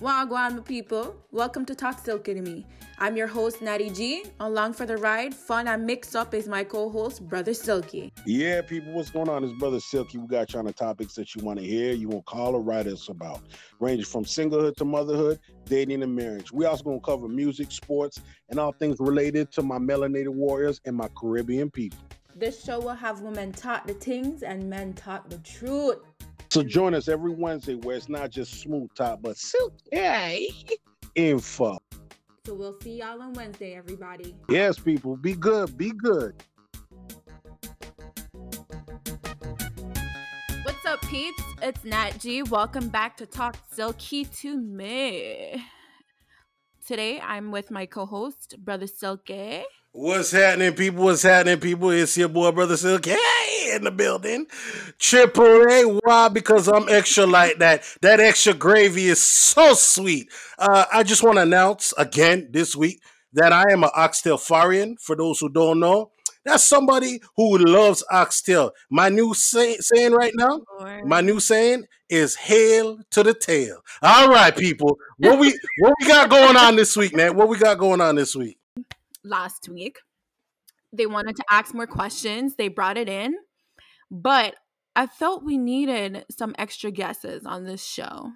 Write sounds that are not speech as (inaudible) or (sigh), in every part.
Wagwan, people. Welcome to Talk Silky to Me. I'm your host, Natty G. Along for the ride, fun and mix up is my co-host, Brother Silky. Yeah, people, what's going on? It's Brother Silky. We got you on the topics that you want to hear. You want to call or write us about, ranging from singlehood to motherhood, dating and marriage. We also going to cover music, sports, and all things related to my melanated warriors and my Caribbean people. This show will have women talk the things and men talk the truth. So join us every Wednesday where it's not just smooth talk, but silky info. So we'll see y'all on Wednesday, everybody. Yes, people, be good, be good. What's up, peeps? It's Nat G. Welcome back to Talk Silky to Me. Today, I'm with my co-host, Brother Silky. What's happening, people? What's happening, people? It's your boy, Brother Silk. Hey, in the building. Triple A. Why? Because I'm extra like that. That extra gravy is so sweet. Uh, I just want to announce again this week that I am an oxtail farian. For those who don't know, that's somebody who loves oxtail. My new say- saying right now, my new saying is "Hail to the tail." All right, people. What we what we got going on this week, man? What we got going on this week? Last week. They wanted to ask more questions. They brought it in. But I felt we needed some extra guesses on this show.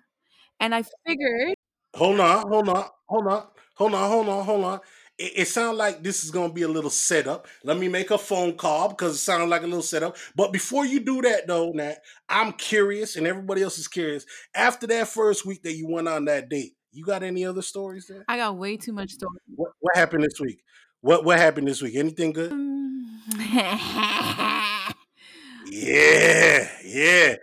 And I figured. Hold on, hold on, hold on, hold on, hold on, hold on. It, it sounds like this is going to be a little setup. Let me make a phone call because it sounds like a little setup. But before you do that, though, Nat, I'm curious, and everybody else is curious. After that first week that you went on that date, you got any other stories there? I got way too much stories. What, what happened this week? What what happened this week? Anything good? (laughs) yeah, yeah,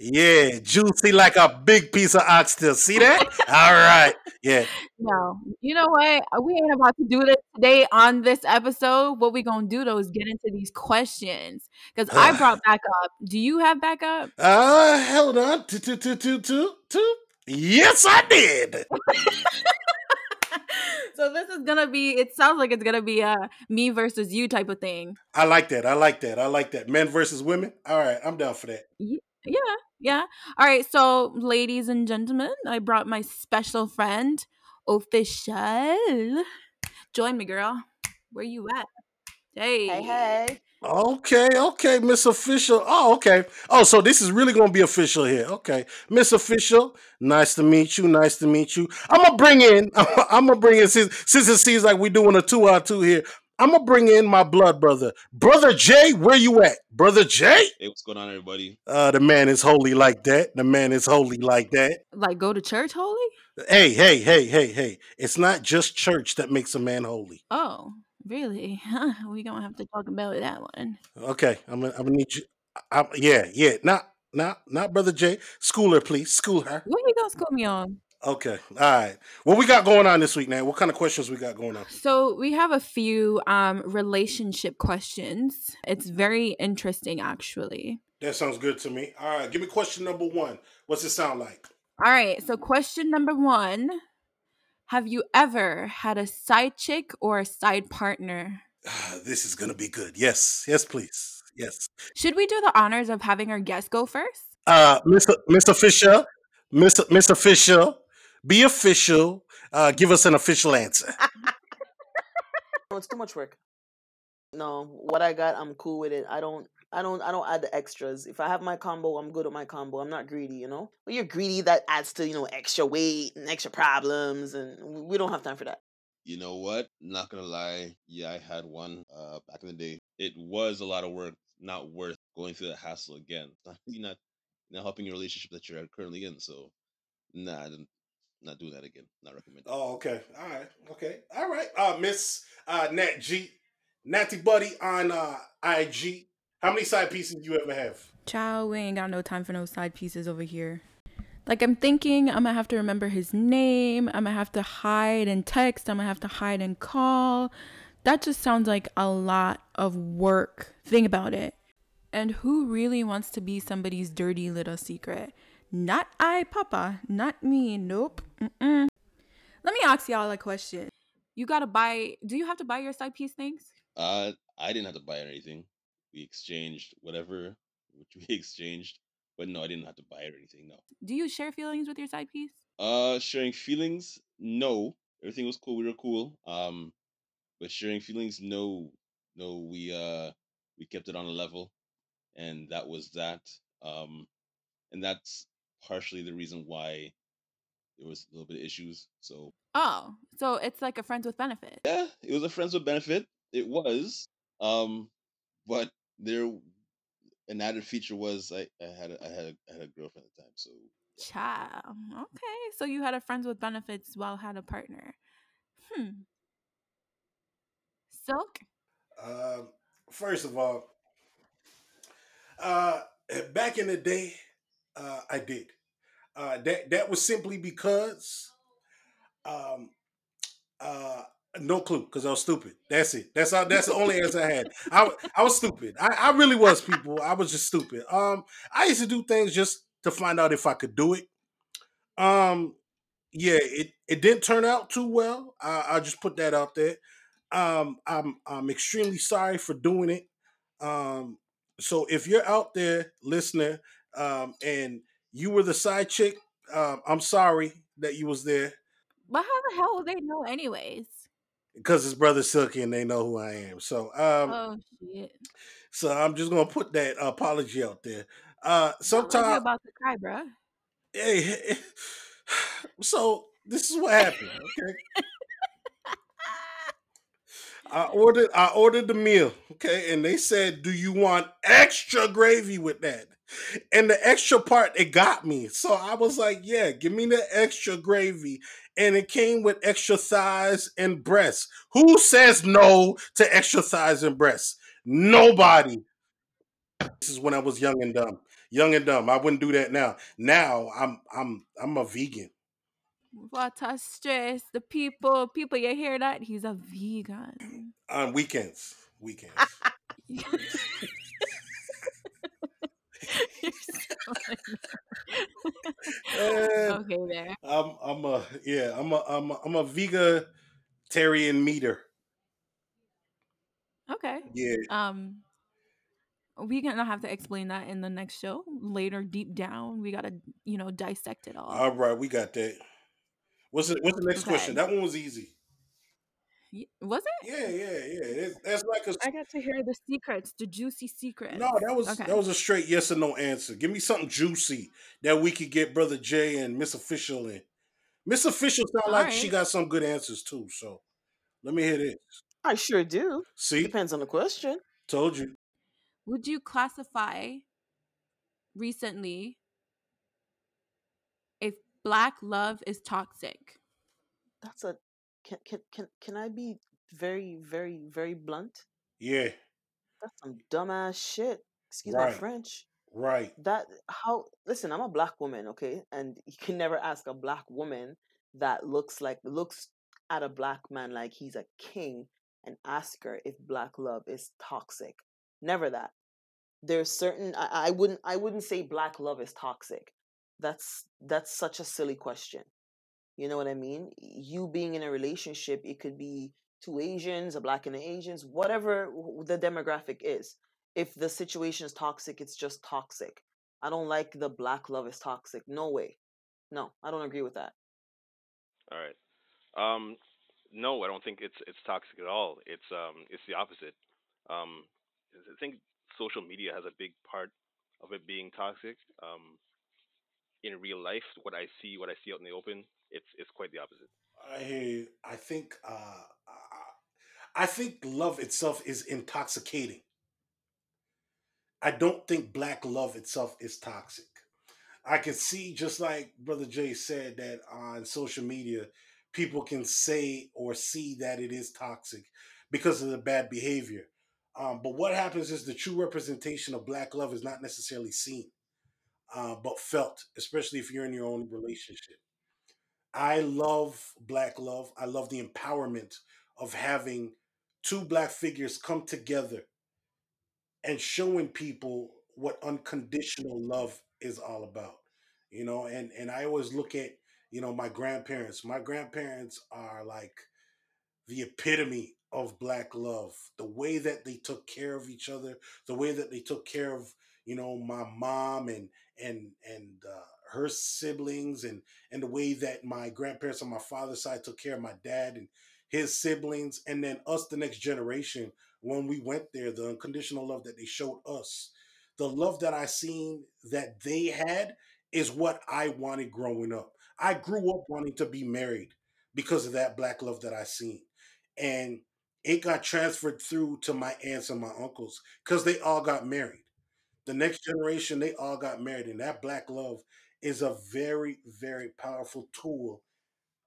yeah. Juicy like a big piece of oxtail. See that? All right. Yeah. (laughs) No, you know what? We ain't about to do this today on this episode. What we gonna do though is get into these questions because I (sighs) brought back up. Do you have backup? Uh, hold on. Two, two, two, two, two, two. Yes, I did. (laughs) so this is gonna be it sounds like it's gonna be a me versus you type of thing. I like that i like that i like that. Men versus women? All right i'm down for that. Yeah yeah. All right so ladies and gentlemen i brought my special friend official. Join me girl. Where you at? Hey hey. hey Okay, okay, Miss Official. Oh, okay. Oh, so this is really gonna be official here. Okay, Miss Official. Nice to meet you. Nice to meet you. I'm gonna bring in. (laughs) I'm gonna bring in since since it seems like we're doing a two out two here. I'm gonna bring in my blood brother, brother Jay. Where you at, brother Jay? Hey, what's going on, everybody? Uh, the man is holy like that. The man is holy like that. Like go to church, holy? Hey, hey, hey, hey, hey! It's not just church that makes a man holy. Oh. Really? Huh? (laughs) We gonna have to talk about that one. Okay, I'm gonna, I'm gonna need you. I, yeah, yeah. Not, not, not, brother Jay. School her, please. School her. What you gonna school me on? Okay. All right. What we got going on this week, man? What kind of questions we got going on? So we have a few um relationship questions. It's very interesting, actually. That sounds good to me. All right. Give me question number one. What's it sound like? All right. So question number one have you ever had a side chick or a side partner? (sighs) this is going to be good. Yes. Yes, please. Yes. Should we do the honors of having our guest go first? Uh, Mr. Mr. Fisher, Mr. Mr. Fisher, be official. Uh, give us an official answer. (laughs) no, it's too much work. No, what I got, I'm cool with it. I don't I don't I don't add the extras. If I have my combo, I'm good with my combo. I'm not greedy, you know. But you're greedy, that adds to you know extra weight and extra problems, and we don't have time for that. You know what? Not gonna lie, yeah, I had one uh back in the day. It was a lot of work, not worth going through the hassle again. (laughs) You're not not helping your relationship that you're currently in. So, nah, I'm not doing that again. Not recommended. Oh, okay. All right. Okay. All right. Uh, Miss uh, Nat G, Natty Buddy on uh, IG. How many side pieces do you ever have? Chow, we ain't got no time for no side pieces over here. Like I'm thinking I'm gonna have to remember his name. I'm gonna have to hide and text. I'm gonna have to hide and call. That just sounds like a lot of work. Think about it. And who really wants to be somebody's dirty little secret? Not I, Papa. Not me. Nope. Mm-mm. Let me ask y'all a question. You gotta buy. Do you have to buy your side piece things? Uh, I didn't have to buy anything we exchanged whatever which (laughs) we exchanged but no, I didn't have to buy it or anything. No. Do you share feelings with your side piece? Uh, sharing feelings? No. Everything was cool. We were cool. Um, but sharing feelings? No, no. We uh, we kept it on a level, and that was that. Um, and that's partially the reason why there was a little bit of issues. So Oh, so it's like a friends with benefit. yeah, it was a friends with benefit. It was. Um, but there, an added feature was I, I had a, I had a, I had a girlfriend at the time. So Child. Okay, so you had a friends with benefits while had a partner. Hmm. Silk. Um, first of all, uh, back in the day, uh, I did. Uh, that that was simply because, um, uh, no clue, because I was stupid. That's it. That's all. That's the only answer I had. I, I was stupid. I, I really was. People, I was just stupid. Um, I used to do things just to find out if I could do it. Um, yeah, it it didn't turn out too well. I, I'll just put that out there. Um, I'm I'm extremely sorry for doing it. Um, so if you're out there, listener, um, and you were the side chick, um, I'm sorry that you was there But how the hell they know anyways? Because it's brother Silky and they know who I am. So um, oh shit. so I'm just gonna put that apology out there. Uh, Sound like you sometimes about to cry, bruh. hey, (sighs) so this is what happened. Okay. I ordered I ordered the meal, okay, and they said, "Do you want extra gravy with that?" And the extra part it got me, so I was like, "Yeah, give me the extra gravy." And it came with extra thighs and breasts. Who says no to extra thighs and breasts? Nobody. This is when I was young and dumb. Young and dumb. I wouldn't do that now. Now I'm I'm I'm a vegan. What a stress. The people, people, you hear that? He's a vegan. On weekends. Weekends. (laughs) (laughs) Eh, okay there. I'm I'm a yeah, I'm a I'm a, I'm a vegetarian meter. Okay. Yeah. Um, we gonna have to explain that in the next show later. Deep down, we gotta you know dissect it all. All right, we got that. What's the what's the next question? That one was easy. Was it? Yeah, yeah, yeah. It's, that's like a I got to hear the secrets, the juicy secrets. no. That was okay. that was a straight yes or no answer. Give me something juicy that we could get Brother Jay and Miss Official in. Miss Official sound All like she got some good answers too. So let me hear this. I sure do. See, Depends on the question. told you. Would you classify recently if black love is toxic? That's a can can can can I be very very very blunt? Yeah, That's some dumbass shit. Excuse my French. right. That how listen, I'm a black woman, okay? And you can never ask a black woman that looks like looks at a black man like he's a king and ask her if black love is toxic. Never that. There's certain I, I wouldn't I wouldn't say black love is toxic. That's that's such a silly question. You know what I mean? You being in a relationship, it could be two Asians, a black and an Asians, whatever the demographic is. If the situation is toxic, it's just toxic. I don't like the black love is toxic. No way. No, I don't agree with that. All right. Um, no, I don't think it's it's toxic at all. It's um it's the opposite. Um, I think social media has a big part of it being toxic. Um, in real life, what I see, what I see out in the open, it's it's quite the opposite. I. I think uh, I think love itself is intoxicating. I don't think black love itself is toxic. I can see, just like Brother Jay said, that on social media, people can say or see that it is toxic because of the bad behavior. Um, but what happens is the true representation of black love is not necessarily seen, uh, but felt, especially if you're in your own relationship. I love black love. I love the empowerment of having two black figures come together and showing people what unconditional love is all about. You know, and and I always look at, you know, my grandparents. My grandparents are like the epitome of black love. The way that they took care of each other, the way that they took care of, you know, my mom and and and uh, her siblings and and the way that my grandparents on my father's side took care of my dad and his siblings and then us the next generation when we went there the unconditional love that they showed us the love that i seen that they had is what i wanted growing up. I grew up wanting to be married because of that black love that i seen and it got transferred through to my aunts and my uncles because they all got married the next generation they all got married and that black love is a very very powerful tool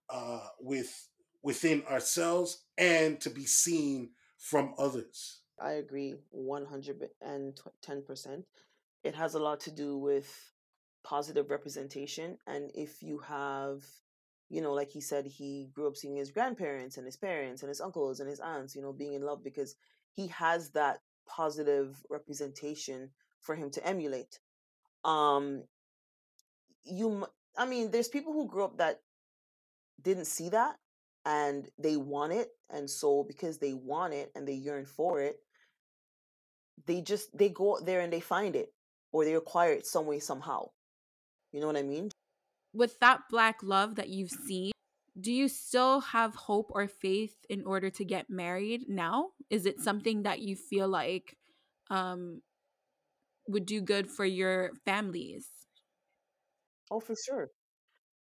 uh, with within ourselves and to be seen from others I agree 110%. It has a lot to do with positive representation. And if you have, you know, like he said, he grew up seeing his grandparents and his parents and his uncles and his aunts, you know, being in love because he has that positive representation for him to emulate. Um, you, I mean, there's people who grew up that didn't see that and they want it. And so because they want it and they yearn for it, they just they go out there and they find it or they acquire it some way somehow you know what i mean With that black love that you've seen, do you still have hope or faith in order to get married now? Is it something that you feel like um, would do good for your families? oh for sure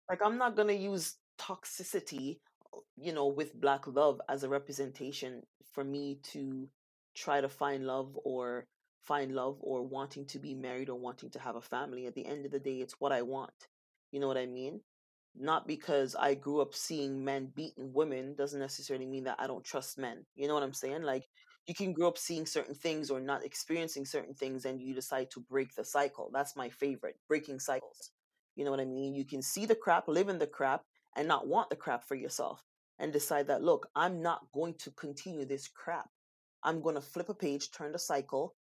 like i'm not going to use toxicity uh, you know with black love as a representation for me to try to find love or find love or wanting to be married or wanting to have a family at the end of the day it's what i want you know what i mean not because I grew up seeing men beating women doesn't necessarily mean that I don't trust men. You know what I'm saying? Like you can grow up seeing certain things or not experiencing certain things and you decide to break the cycle. That's my favorite, breaking cycles. You know what I mean? You can see the crap, live in the crap and not want the crap for yourself and decide that look, I'm not going to continue this crap. I'm going to flip a page, turn the cycle,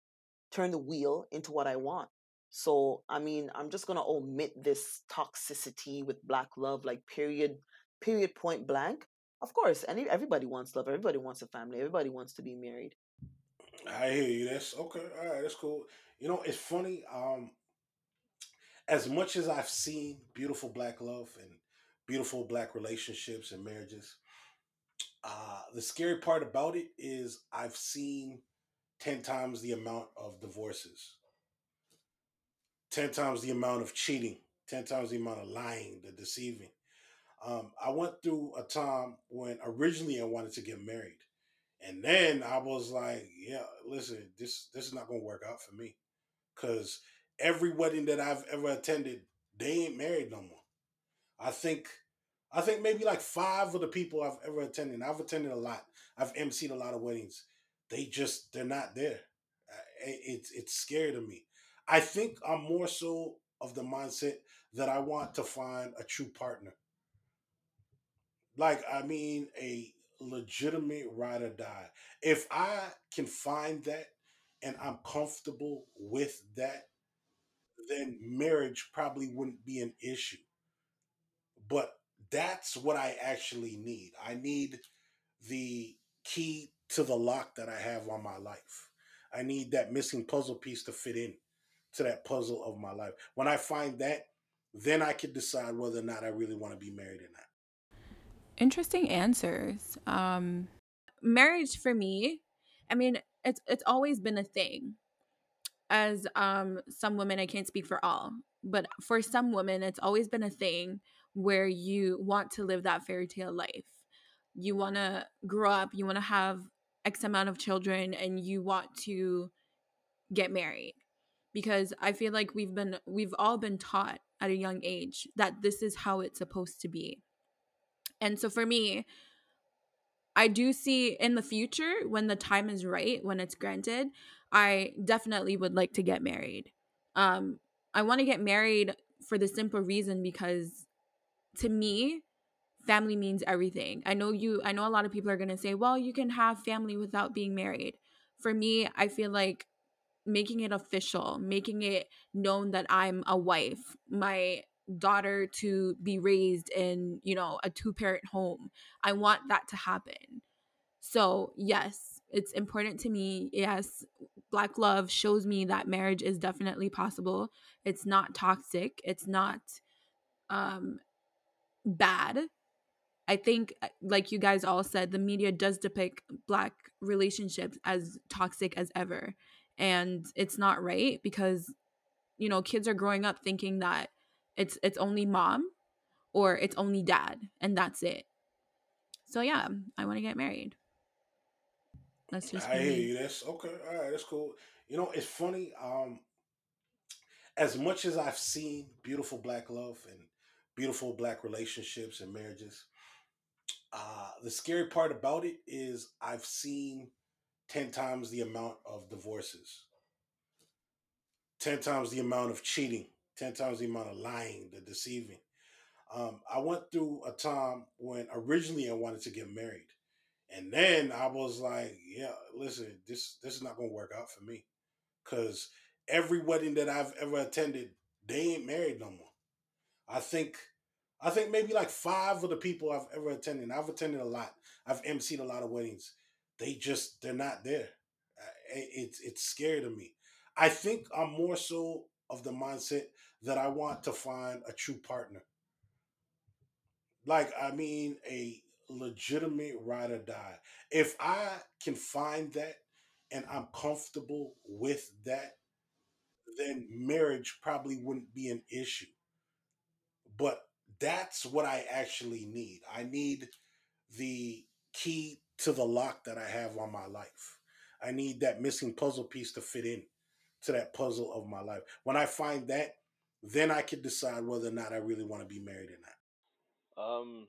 turn the wheel into what I want. So, I mean, I'm just gonna omit this toxicity with black love, like period, period, point blank. Of course, any everybody wants love. Everybody wants a family. Everybody wants to be married. i hear you that's okay all right that's cool you know it's funny um as much as i've seen beautiful black love and beautiful black relationships and marriages uh the scary part about it is i've seen 10 times the amount of divorces 10 times the amount of cheating 10 times the amount of lying the deceiving um, i went through a time when originally i wanted to get married and then i was like yeah listen this this is not to work out for me because every wedding that i've ever attended they ain't married no more. I think i think maybe like five of the people i've ever attended i've attended a lot i've emceed a lot of weddings they just they're not there. It's it's scary to me. I think i'm more so of the mindset that i want to find a true partner like i mean a legitimate ride or die. If i can find that and i'm comfortable with that then marriage probably wouldn't be an issue. But that's what i actually need. I need the key to the lock that i have on my life. I need that missing puzzle piece to fit in to that puzzle of my life. When i find that then i can decide whether or not i really want to be married or not Interesting answers. Um, marriage for me, I mean, it's it's always been a thing. As um, some women, I can't speak for all, but for some women, it's always been a thing where you want to live that fairy tale life. You want to grow up, you want to have X amount of children, and you want to get married. Because I feel like we've been we've all been taught at a young age that this is how it's supposed to be. And so for me, I do see in the future when the time is right, when it's granted, I definitely would like to get married. Um, I want to get married for the simple reason because to me, family means everything. I know you, I know a lot of people are going to say, well, you can have family without being married. For me, I feel like making it official, making it known that I'm a wife, my daughter to be raised in, you know, a two parent home. I want that to happen. So, yes, it's important to me. Yes, black love shows me that marriage is definitely possible it's not toxic it's not um bad i think uh, like you guys all said the media does depict black relationships as toxic as ever and it's not right because you know kids are growing up thinking that it's it's only mom or it's only dad and that's it so yeah i want to get married that's just I hear you. That's okay. All right, that's cool. You know, it's funny. Um, as much as I've seen beautiful black love and beautiful black relationships and marriages, uh, the scary part about it is I've seen ten times the amount of divorces, ten times the amount of cheating, ten times the amount of lying, the deceiving. Um, I went through a time when originally I wanted to get married, and then I was like, "Yeah, listen, this this is not gonna work out for me." because every wedding that I've ever attended, they ain't married no more. I think, I think maybe like five of the people I've ever attended. I've attended a lot. I've emceed a lot of weddings. They just they're not there. It's it's scary to me. I think I'm more so of the mindset that I want to find a true partner. Like I mean, a legitimate ride or die. If I can find that and I'm comfortable with that, then marriage probably wouldn't be an issue. But that's what I actually need. I need the key to the lock that I have on my life. I need that missing puzzle piece to fit in to that puzzle of my life. When I find that, then I could decide whether or not I really want to be married or not. Um,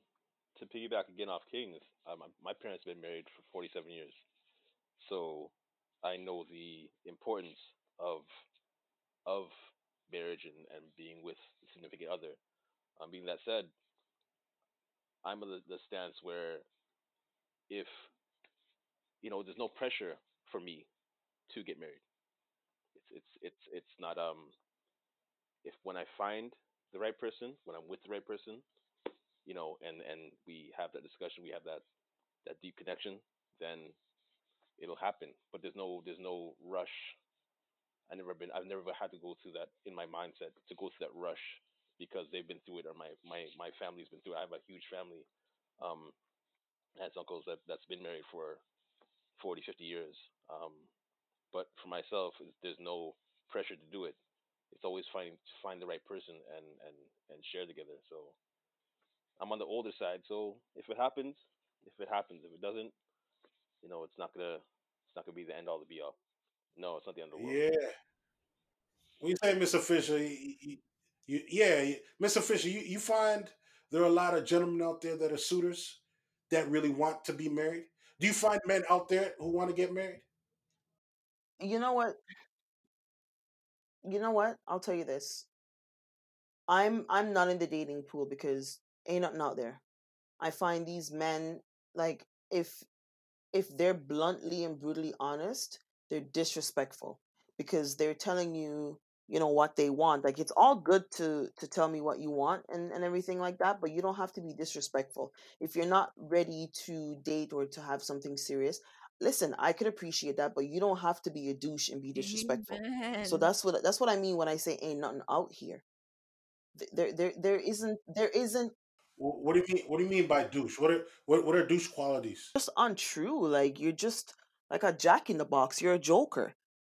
to piggyback again off Kings, uh, my, my parents have been married for 47 years, so I know the importance of of marriage and, and being with a significant other. Um, being that said, I'm of the, the stance where if you know, there's no pressure for me to get married. It's it's it's it's not um if when I find the right person, when I'm with the right person, you know, and and we have that discussion, we have that that deep connection, then it'll happen. But there's no there's no rush. I never been I've never had to go through that in my mindset to go through that rush because they've been through it or my my my family's been through it. I have a huge family. Um aunts uncles that that's been married for 40 50 years. Um but for myself there's no pressure to do it. It's always finding to find the right person and and and share together. So I'm on the older side, so if it happens, if it happens. If it doesn't, you know, it's not gonna it's not gonna be the end all to be all. No, it's not the end of the world. Yeah. When you say Mr. Fisher, you, you, you, yeah, you- Mr. Fisher, you, you find there are a lot of gentlemen out there that are suitors that really want to be married. Do you find men out there who want to get married? You know what? You know what? I'll tell you this. I'm I'm not in the dating pool because ain't nothing out there. I find these men like if if they're bluntly and brutally honest, they're disrespectful because they're telling you, you know, what they want. Like it's all good to to tell me what you want and and everything like that, but you don't have to be disrespectful. If you're not ready to date or to have something serious, listen, I could appreciate that, but you don't have to be a douche and be disrespectful. So that's what that's what I mean when I say ain't nothing out here. There there there isn't there isn't What do you mean? What do you mean by douche? What are what, what are douche qualities? just untrue. Like you're just like a jack in the box. You're a joker.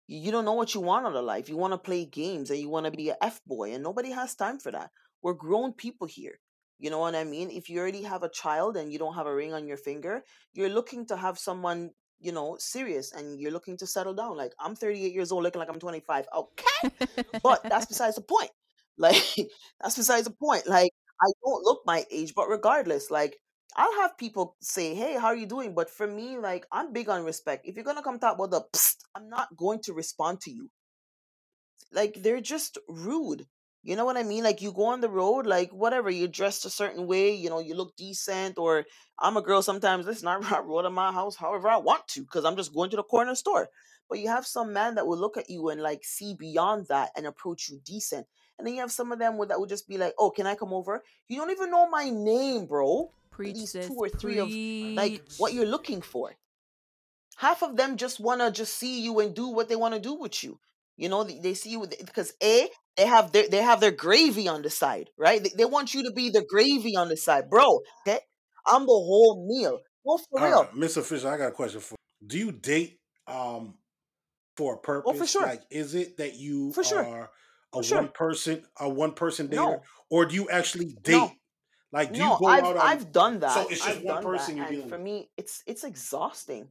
You, you don't know what you want out of life. You want to play games and you want to be a f boy, and nobody has time for that. We're grown people here. You know what I mean? If you already have a child and you don't have a ring on your finger, you're looking to have someone you know serious, and you're looking to settle down. Like I'm 38 years old, looking like I'm 25. Okay, but that's (laughs) besides the point. (laughs) Like that's besides the point. Like I don't look my age, but regardless, like I'll have people say, "Hey, how are you doing?" But for me, like I'm big on respect. If you're gonna come talk about the, psst, I'm not going to respond to you. Like they're just rude. You know what I mean? Like you go on the road, like whatever, you're dressed a certain way, you know, you look decent, or I'm a girl sometimes, listen, I ride road in my house however I want to, because I'm just going to the corner store. But you have some man that will look at you and like see beyond that and approach you decent. And then you have some of them with- that would just be like, Oh, can I come over? You don't even know my name, bro. At Preach least two or three of like what Preach. you're looking for. half of them just want to just see you and do what they want to do with you you know they, they see you because a they have their they have their gravy on the side right they, they want you to be the gravy on the side bro okay i'm the whole meal well for All real right, Mr. Fisher, I got a question for you. Do you date um for a purpose? oh for sure Like, is it that you for sure are for a sure one person, a one person dater, no or do you actually date? no Like, do you go i've out on? i've done that. So it's just i've one person you're dealing for me it's it's exhausting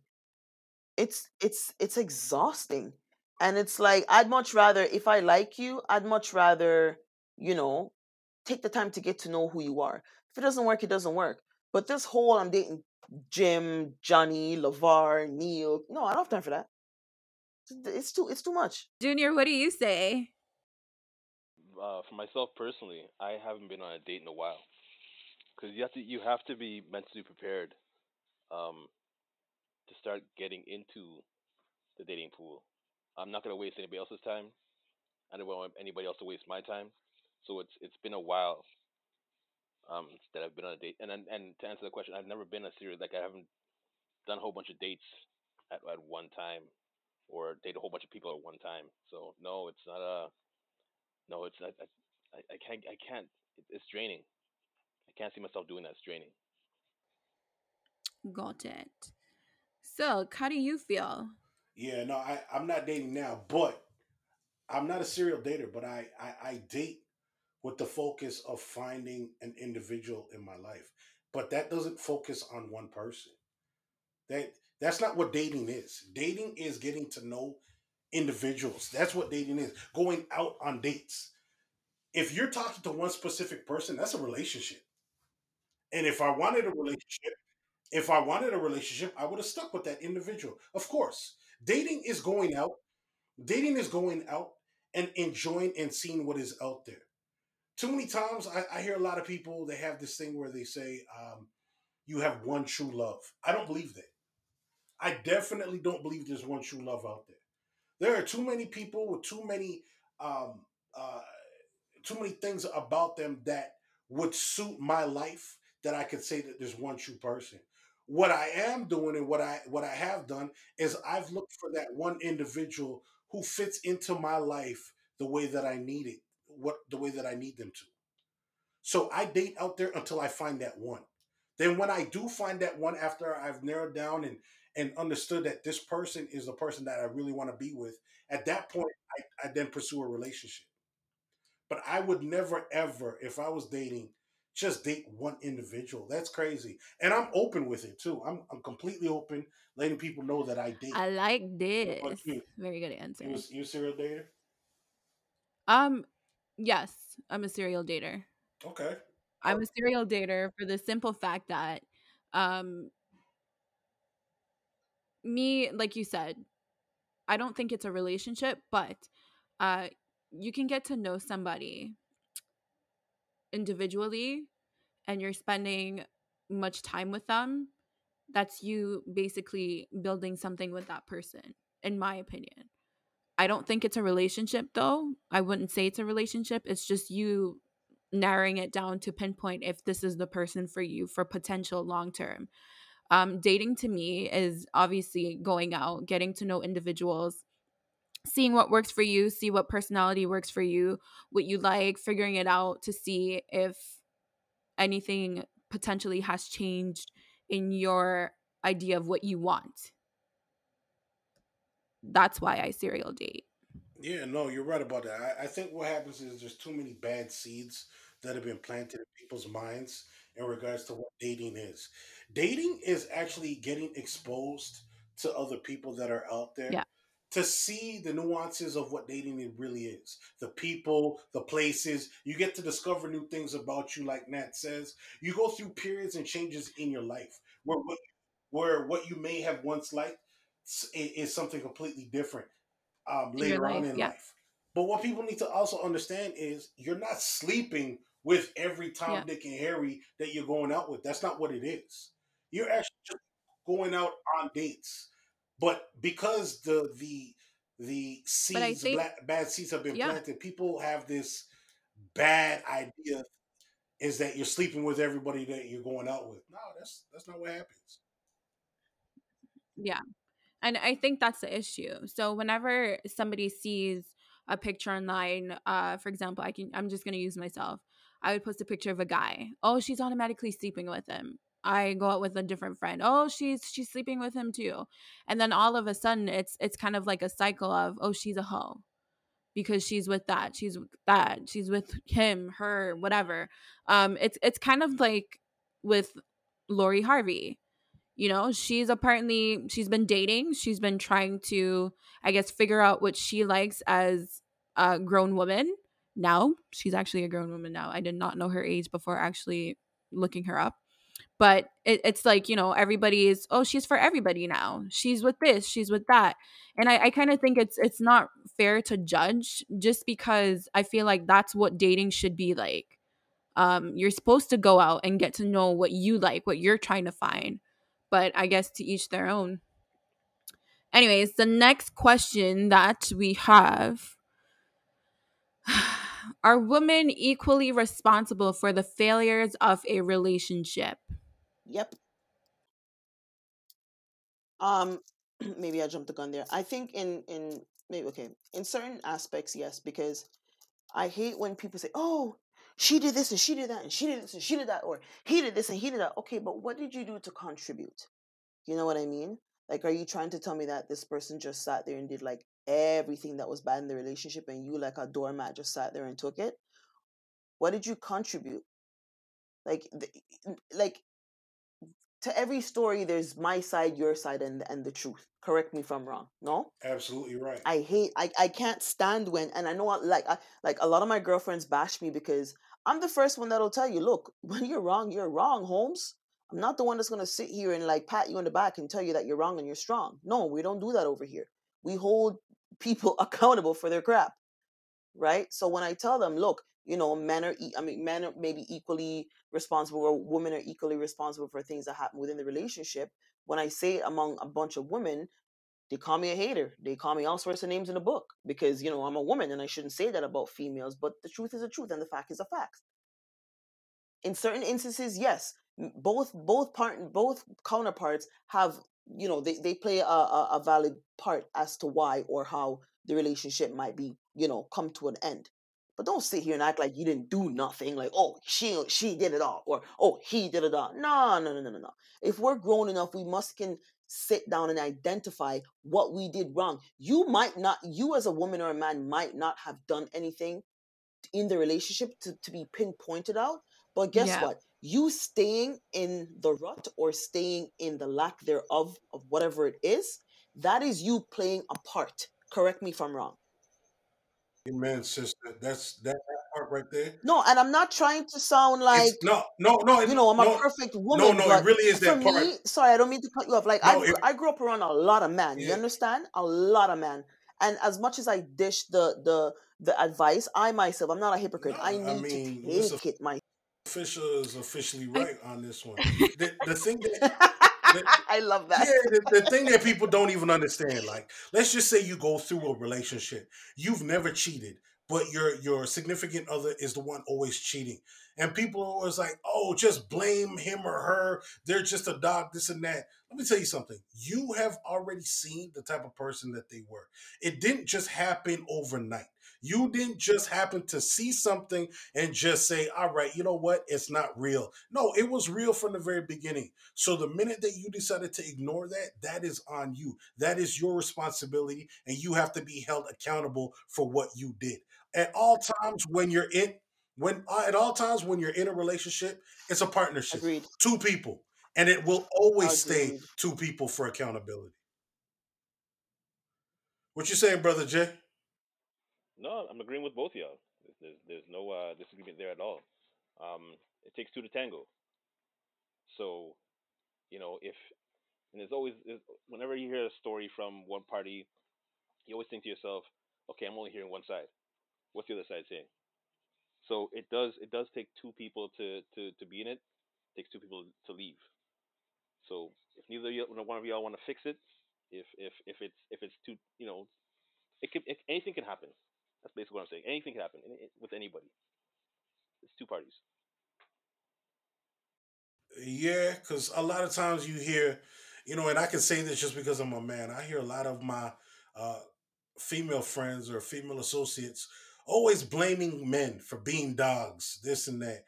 it's it's it's exhausting and it's like i'd much rather if i like you i'd much rather you know take the time to get to know who you are. If it doesn't work it doesn't work. But this whole i'm dating jim johnny lavar neil no i don't have time for that. It's- it's too it's too much. Junior, what do you say? Uh, for myself personally, I haven't been on a date in a while. Because you have to you have to be mentally prepared um, to start getting into the dating pool. I'm not gonna waste anybody else's time. I don't want anybody else to waste my time. So it's it's been a while um, that I've been on a date. And and to answer the question, I've never been a serious like I haven't done a whole bunch of dates at at one time or date a whole bunch of people at one time. So no, it's not a no, it's not. I, I, can't I can't. It, it's draining. I can't see myself doing that. It's draining. Got it. So, how do you feel? Yeah, no, I I'm not dating now, but I'm not a serial dater, but I I, I date with the focus of finding an individual in my life. But that doesn't focus on one person. That that's not what dating is. Dating is getting to know individuals. That's what dating is. Going out on dates. If you're talking to one specific person, that's a relationship. And if I wanted a relationship, if I wanted a relationship, I would have stuck with that individual. Of course, dating is going out. Dating is going out and enjoying and seeing what is out there. Too many times I, I hear a lot of people they have this thing where they say um, you have one true love. I don't believe that. I definitely don't believe there's one true love out there. There are too many people with too many um, uh, too many things about them that would suit my life that I could say that there's one true person. What I am doing and what I what I have done is I've looked for that one individual who fits into my life the way that I need it, what the way that I need them to. So I date out there until I find that one. Then when I do find that one after I've narrowed down and and understood that this person is the person that I really want to be with, at that point I, I then pursue a relationship. But I would never ever, if I was dating, just date one individual. That's crazy. And I'm open with it too. I'm I'm completely open, letting people know that I date. I like this. you? Very good answer. you a serial dater? Um, yes, I'm a serial dater. Okay. I'm a serial dater for the simple fact that, um, me, like you said, I don't think it's a relationship, but uh, you can get to know somebody individually and you're spending much time with them. That's you basically building something with that person, in my opinion. I don't think it's a relationship, though. I wouldn't say it's a relationship. It's just you narrowing it down to pinpoint if this is the person for you for potential long term. Um, dating to me is obviously going out, getting to know individuals, seeing what works for you, see what personality works for you, what you like, figuring it out to see if anything potentially has changed in your idea of what you want. That's why I serial date. Yeah, no, you're right about that. I, I think what happens is there's too many bad seeds that have been planted in people's minds in regards to what dating is. Dating is actually getting exposed to other people that are out there Yeah. To see the nuances of what dating it really is. The people, the places. You get to discover new things about you, like Nat says. You go through periods and changes in your life where what, where what you may have once liked is something completely different um, later on in yeah. life. But what people need to also understand is you're not sleeping with every Tom, Yeah. Dick, and Harry that you're going out with. That's not what it is. You're actually just going out on dates. But because the the the seeds, think, bla- bad seeds have been yeah, planted, people have this bad idea is that you're sleeping with everybody that you're going out with. No, that's that's not what happens. yeah. and I think that's the issue. So whenever somebody sees a picture online, uh, for example, I can I'm just gonna use myself. I would post a picture of a guy. Oh, she's automatically sleeping with him. I go out with a different friend. Oh, she's she's sleeping with him too. And then all of a sudden it's it's kind of like a cycle of, oh, she's a hoe. Because she's with that, she's with that, she's with him, her, whatever. Um, it's it's kind of like with Lori Harvey you know she's apparently she's been dating she's been trying to i guess figure out what she likes as a grown woman now she's actually a grown woman now i did not know her age before actually looking her up but it, it's like you know everybody is oh she's for everybody now she's with this she's with that and i, I kind of think it's it's not fair to judge just because i feel like that's what dating should be like um, you're supposed to go out and get to know what you like what you're trying to find but I guess to each their own. Anyways, the next question that we have (sighs) Are women equally responsible for the failures of a relationship? Yep. Um, (clears throat) maybe I jumped the gun there. I think in in maybe okay in certain aspects, yes, because I hate when people say, "Oh, she did this and she did that and she did this and she did that or he did this and he did that. Okay but what did you do to contribute? You know what i mean? Like are you trying to tell me that this person just sat there and did like everything that was bad in the relationship and you like a doormat just sat there and took it? What did you contribute? Like like to every story there's my side your side and and the truth. Correct me if i'm wrong no? Absolutely right. I hate i, I can't stand when and i know like I, like a lot of my girlfriends bash me because i'm the first one that'll tell you look (laughs) when you're wrong you're wrong holmes. I'm not the one that's going to sit here and like pat you on the back and tell you that you're wrong and you're strong. No we don't do that over here. We hold people (laughs) accountable for their crap right? So when i tell them look you know men are i mean men are maybe equally responsible or women are equally responsible for things that happen within the relationship. When i say it among a bunch of women they call me a hater. They call me all sorts of names in the book because you know i'm a woman and i shouldn't say that about females but the truth is the truth and the fact is a fact in certain instances yes both both part both counterparts have you know they, they play a, a, a valid part as to why or how the relationship might be you know come to an end but don't sit here and act like you didn't do nothing. Like, oh, she she did it all, or oh, he did it all. No, no, no, no, no, no. If we're grown enough, we must can sit down and identify what we did wrong. You might not, you as a woman or a man might not have done anything in the relationship to, to be pinpointed out. But guess yeah. what? You staying in the rut or staying in the lack thereof of whatever it is, that is you playing a part. Correct me if I'm wrong. Amen, sister. That's that, that part right there. No, and I'm not trying to sound like it's, no, no, no. You know, I'm no, a perfect woman. No, no, it really is that for part. Me, sorry, I don't mean to cut you off. Like no, I, it, I grew up around a lot of men. Yeah. You understand? A lot of men. And as much as I dish the the the advice, I myself, I'm not a hypocrite. No, I need I mean, to take it my. Official is officially right on this one. (laughs) the, the thing that (laughs) (laughs) I love that. Yeah, the, the, thing that people don't even understand, like, let's just say you go through a relationship, you've never cheated, but your your significant other is the one always cheating, and people are always like, "Oh, just blame him or her. They're just a dog, this and that." Let me tell you something. You have already seen the type of person that they were. It didn't just happen overnight. You didn't just happen to see something and just say, all right, you know what? It's not real. No, it was real from the very beginning. So the minute that you decided to ignore that, that is on you. That is your responsibility, and you have to be held accountable for what you did. At all times when you're in, when uh, at all times when you're in a relationship, it's a partnership. Agreed. Two people. And it will always Agreed. stay two people for accountability. What you saying, brother Jay? No, I'm agreeing with both of y'all. There's, there's, there's no uh, disagreement there at all. Um, it takes two to tango. So, you know, if and there's always there's, whenever you hear a story from one party, you always think to yourself, okay, I'm only hearing one side. What's the other side saying? So it does it does take two people to to to be in it. it takes two people to leave. So if neither you, one of y'all want to fix it, if if if it's if it's too you know, it could anything can happen. That's basically what I'm saying. Anything can happen with anybody. It's two parties. Yeah, because a lot of times you hear, You know, and I can say this just because I'm a man. I hear a lot of my uh, female friends or female associates always blaming men for being dogs, this and that.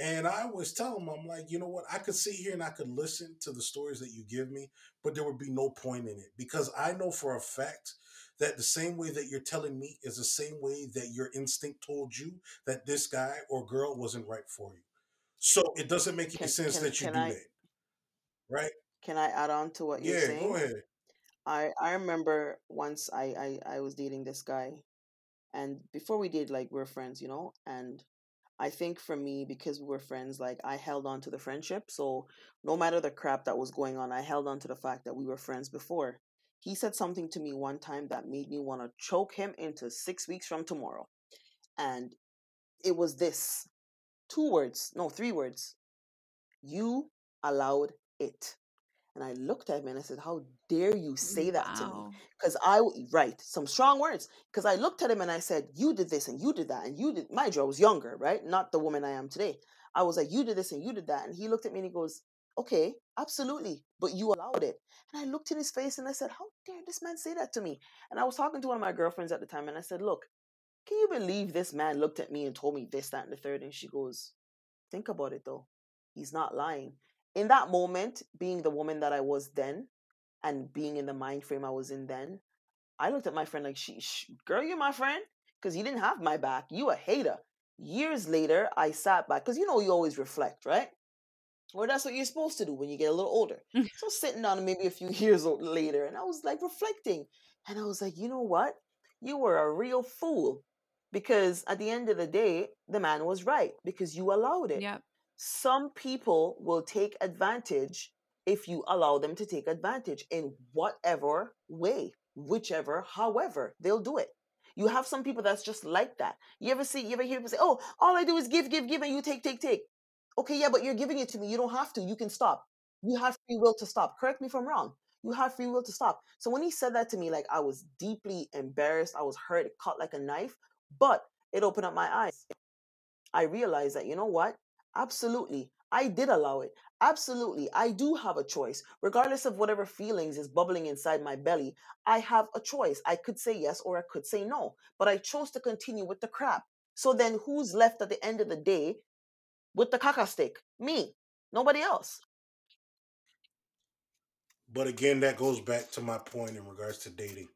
And I always tell them, I'm like, you know what? I could sit here and I could listen to the stories that you give me, but there would be no point in it because I know for a fact that the same way that you're telling me is the same way that your instinct told you that this guy or girl wasn't right for you. So it doesn't make any Can sense can that you do I that, right? can I add on to what you're Yeah, go saying? ahead. I I remember once I I I was dating this guy, and before we did, like we're friends, you know, and I think for me, because we were friends, like I held on to the friendship. So no matter the crap that was going on, I held on to the fact that we were friends before. He said something to me one time that made me want to choke him into six weeks from tomorrow. And it was this two words, no, three words. You allowed it. And I looked at him and I said, How dare you say that to me? Wow. Because I, right, some strong words. Because I looked at him and I said, You did this and you did that and you did, mind you, I was younger, right? Not the woman I am today. I was like, You did this and you did that. And he looked at me and he goes, Okay, absolutely. But you allowed it. And I looked in his face and I said, How dare this man say that to me? And I was talking to one of my girlfriends at the time and I said, Look, can you believe this man looked at me and told me this, that, and the third? And she goes, Think about it though. He's not lying. In that moment, being the woman that I was then and being in the mind frame I was in then, I looked at my friend like, she, sh girl, you're my friend? Because you didn't have my back. You a hater. Years later, I sat back because you know you always reflect, right? Or that's what you're supposed to do when you get a little older. Mm. So sitting down maybe a few (laughs) years later, and I was like reflecting, and I was like, you know what? You were a real fool because at the end of the day, the man was right because you allowed it. Yep. Some people will take advantage if you allow them to take advantage in whatever way, whichever, however, they'll do it. You have some people that's just like that. You ever see, you ever hear people say, oh, all I do is give, give, give, and you take, take, take. Okay, yeah, but you're giving it to me. You don't have to. You can stop. You have free will to stop. Correct me if I'm wrong. You have free will to stop. So when he said that to me, like I was deeply embarrassed. I was hurt. It cut like a knife, but it opened up my eyes. I realized that, you know what? Absolutely. I did allow it. Absolutely. I do have a choice. Regardless of whatever feelings is bubbling inside my belly, I have a choice. I could say yes or I could say no, but I chose to continue with the crap. So then who's left at the end of the day with the caca stick? Me. Nobody else. But again, that goes back to my point in regards to dating.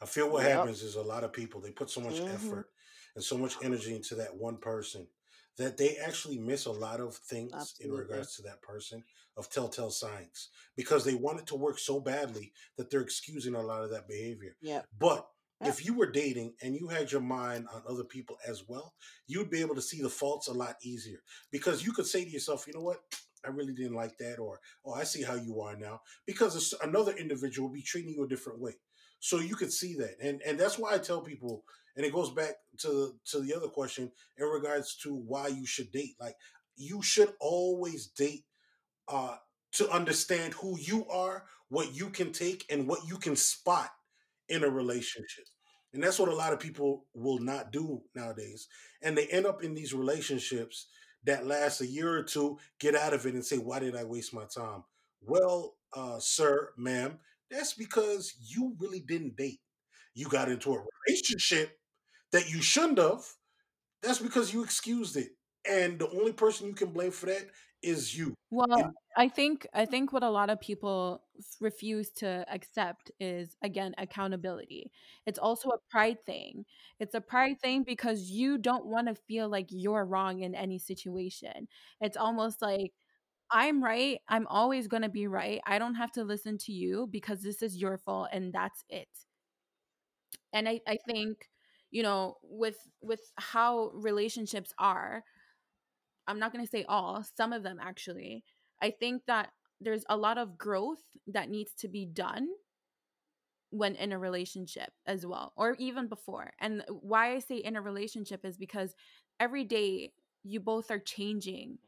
I feel what Yep. happens is a lot of people they put so much hmm effort and so much energy into that one person that they actually miss a lot of things in regards to that person of telltale signs because they want it to work so badly that they're excusing a lot of that behavior. Yeah. But If you were dating and you had your mind on other people as well, you'd be able to see the faults a lot easier because you could say to yourself, you know what? I really didn't like that, or oh, I see how you are now. Because another individual will be treating you a different way, so you could see that, and and that's why I tell people, and it goes back to to the other question in regards to why you should date. Like you should always date uh, to understand who you are, what you can take, and what you can spot in a relationship. And that's what a lot of people will not do nowadays. And they end up in these relationships that last a year or two, get out of it and say, Why did I waste my time? Well, uh, sir, ma'am, that's because you really didn't date. You got into a relationship that you shouldn't have. That's because you excused it. And the only person you can blame for that is you. Well, And I think I think what a lot of people refuse to accept is again accountability. It's also a pride thing. It's a pride thing because you don't want to feel like you're wrong in any situation. It's almost like I'm right. I'm always going to be right. I don't have to listen to you because this is your fault and that's it. And I I think you know with with how relationships are I'm not going to say all, some of them actually. I think that there's a lot of growth that needs to be done when in a relationship as well, or even before. And why I say in a relationship is because every day you both are changing.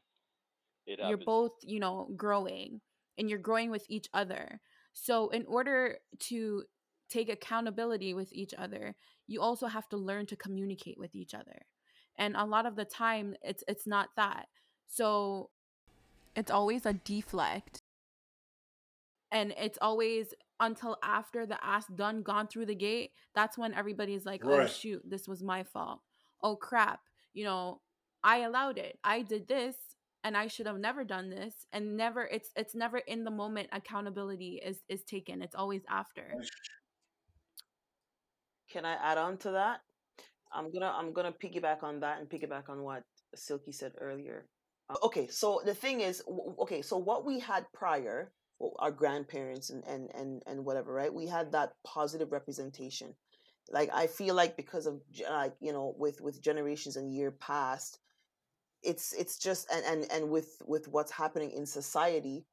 It You're both, you know, growing and you're growing with each other. So, in order to take accountability with each other, you also have to learn to communicate with each other. And a lot of the time it's it's not that. So, it's always a deflect. And it's always until after the ass done gone through the gate that's when everybody's like oh shoot this was my fault. Oh crap. You know i allowed it. I did this and i should have never done this. And never it's it's never in the moment accountability is is taken. It's always after. Can I add on to that? I'm gonna I'm gonna piggyback on that and piggyback on what Silky said earlier. Uh, okay, so the thing is, okay, so what we had prior, our grandparents and and and and whatever, right? We had that positive representation. Like I feel like because of like you know with with generations and year past, it's it's just and and and with with what's happening in society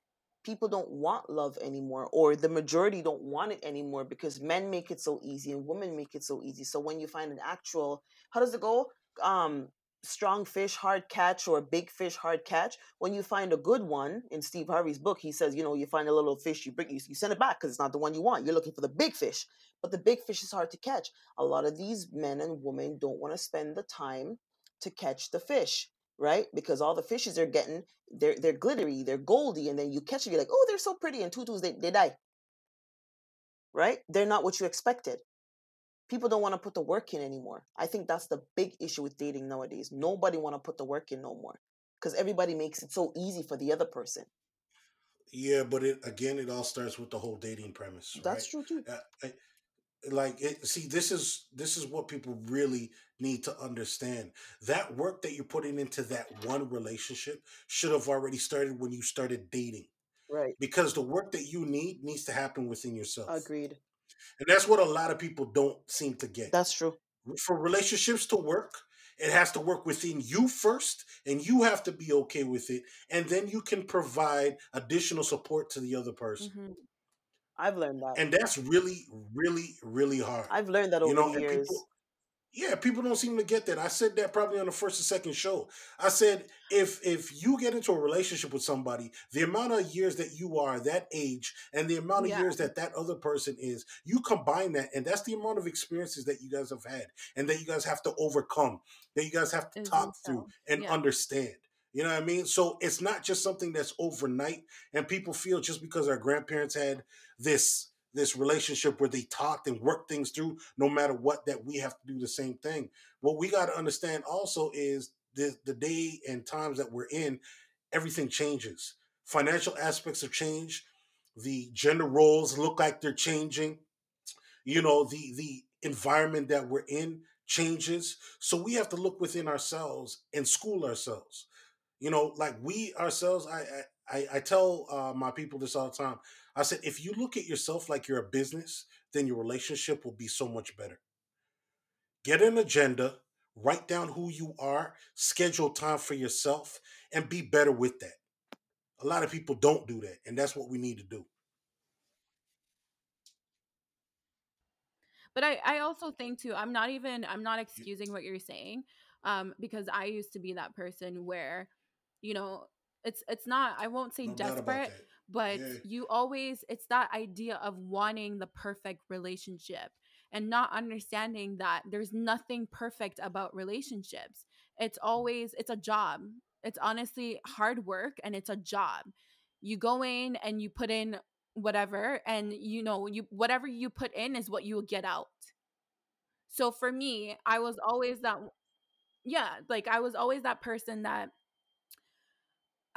people don't want love anymore or the majority don't want it anymore because men make it so easy and women make it so easy. So when you find an actual how does it go? Um strong fish hard catch or big fish hard catch. When you find a good one in steve harvey's book he says you know you find a little fish you bring you, you send it back because it's not the one you want. You're looking for the big fish. But the big fish is hard to catch. A lot of these men and women don't want to spend the time to catch the fish right? Because all the fishes they're getting, they're they're glittery, they're goldy, and then you catch it, you're like, oh, they're so pretty, and tutus they, they die. Right? They're not what you expected. People don't want to put the work in anymore. I think that's the big issue with dating nowadays. Nobody want to put the work in no more. Because everybody makes it so easy for the other person. Yeah, but it again, it all starts with the whole dating premise, right? That's true too. Uh, I, like it, see, this is this is what people really need to understand. That work that you're putting into that one relationship should have already started when you started dating, Right. because the work that you need needs to happen within yourself, Agreed. and that's what a lot of people don't seem to get. That's true. For relationships to work, it has to work within you first, and you have to be okay with it, and then you can provide additional support to the other person. Mhm. I've learned that. and that's really really really hard I've learned that you over know the years. people yeah people don't seem to get that i said that probably on the first and second show i said if if you get into a relationship with somebody the amount of years that you are that age and the amount of Yeah. years that that other person is you combine that and that's the amount of experiences that you guys have had and that you guys have to overcome that you guys have to Is talk through and Yeah. understand you know what I mean? So it's not just something that's overnight, and people feel just because our grandparents had this this relationship where they talked and worked things through, no matter what, that we have to do the same thing. What we got to understand also is the the day and times that we're in, everything changes. Financial aspects have changed. The gender roles look like they're changing. You know, the the environment that we're in changes. So we have to look within ourselves and school ourselves you know like we ourselves i i I tell uh, my people this all the time. I said, if you look at yourself like you're a business, then your relationship will be so much better. Get an agenda, write down who you are, schedule time for yourself, and be better with that. A lot of people don't do that, and that's what we need to do. But I, I also think too, I'm not even I'm not excusing what you're saying. Um, because I used to be that person where, you know, it's it's not I won't say No doubt about desperate. But Yeah. you always it's that idea of wanting the perfect relationship and not understanding that there's nothing perfect about relationships. It's always it's a job. It's honestly hard work and it's a job. You go in and you put in whatever and you know you whatever you put in is what you will get out. So for me, I was always that yeah, like I was always that person that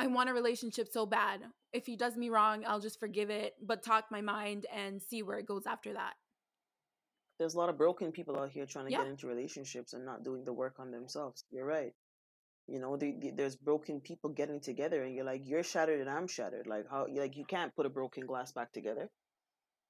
I want a relationship so bad. If he does me wrong, I'll just forgive it, but talk my mind and see where it goes after that. There's a lot of broken people out here trying to Yeah. get into relationships and not doing the work on themselves. You're right. You know, the, the, there's broken people getting together, and you're like, you're shattered and I'm shattered. Like how, like you can't put a broken glass back together.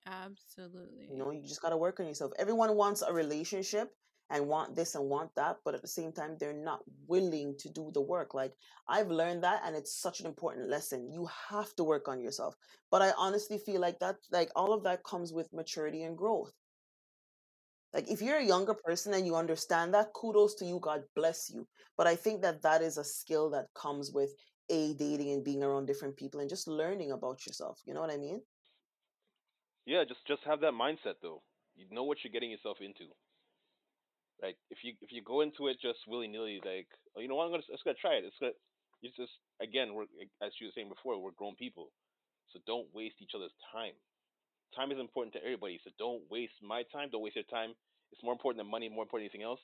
Absolutely. You know, you just got to work on yourself. Everyone wants a relationship and want this and want that, but at the same time, they're not willing to do the work. Like I've learned that, and it's such an important lesson. You have to work on yourself. But I honestly feel like that, like all of that comes with maturity and growth. Like if you're a younger person and you understand that, kudos to you. God bless you. But I think that that is a skill that comes with a dating and being around different people and just learning about yourself. You know what I mean? Yeah, just just have that mindset though. You know what you're getting yourself into. Like if you if you go into it just willy nilly, like oh, you know what, I'm gonna let's gonna try it. It's gonna it's just again we're as you were saying before, we're grown people, So don't waste each other's time. Time is important to everybody. So don't waste my time. Don't waste your time. It's more important than money. More important than anything else.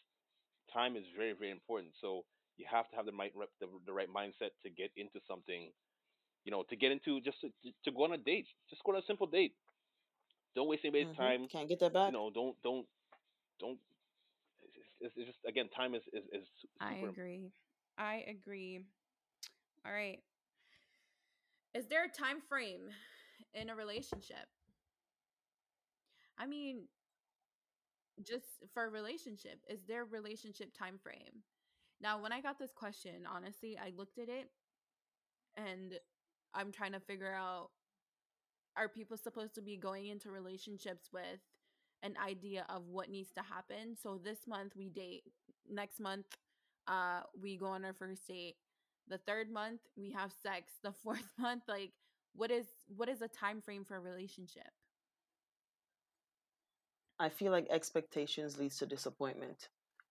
Time is very very important. So you have to have the right the, the right mindset to get into something. You know, to get into just to, to go on a date. Just go on a simple date. Don't waste anybody's hmm time. Can't get that You back. know, don't don't don't. It's, it's, just again, time is is, is I agree. I agree. All right. Is there a time frame in a relationship? I mean, just for a relationship, is there a relationship time frame? Now, when I got this question, honestly, I looked at it and I'm trying to figure out are people supposed to be going into relationships with an idea of what needs to happen? So this month we date, next month uh we go on our first date. The third month we have sex. (laughs) The fourth month like what is what is a time frame for a relationship? I feel like expectations leads to disappointment.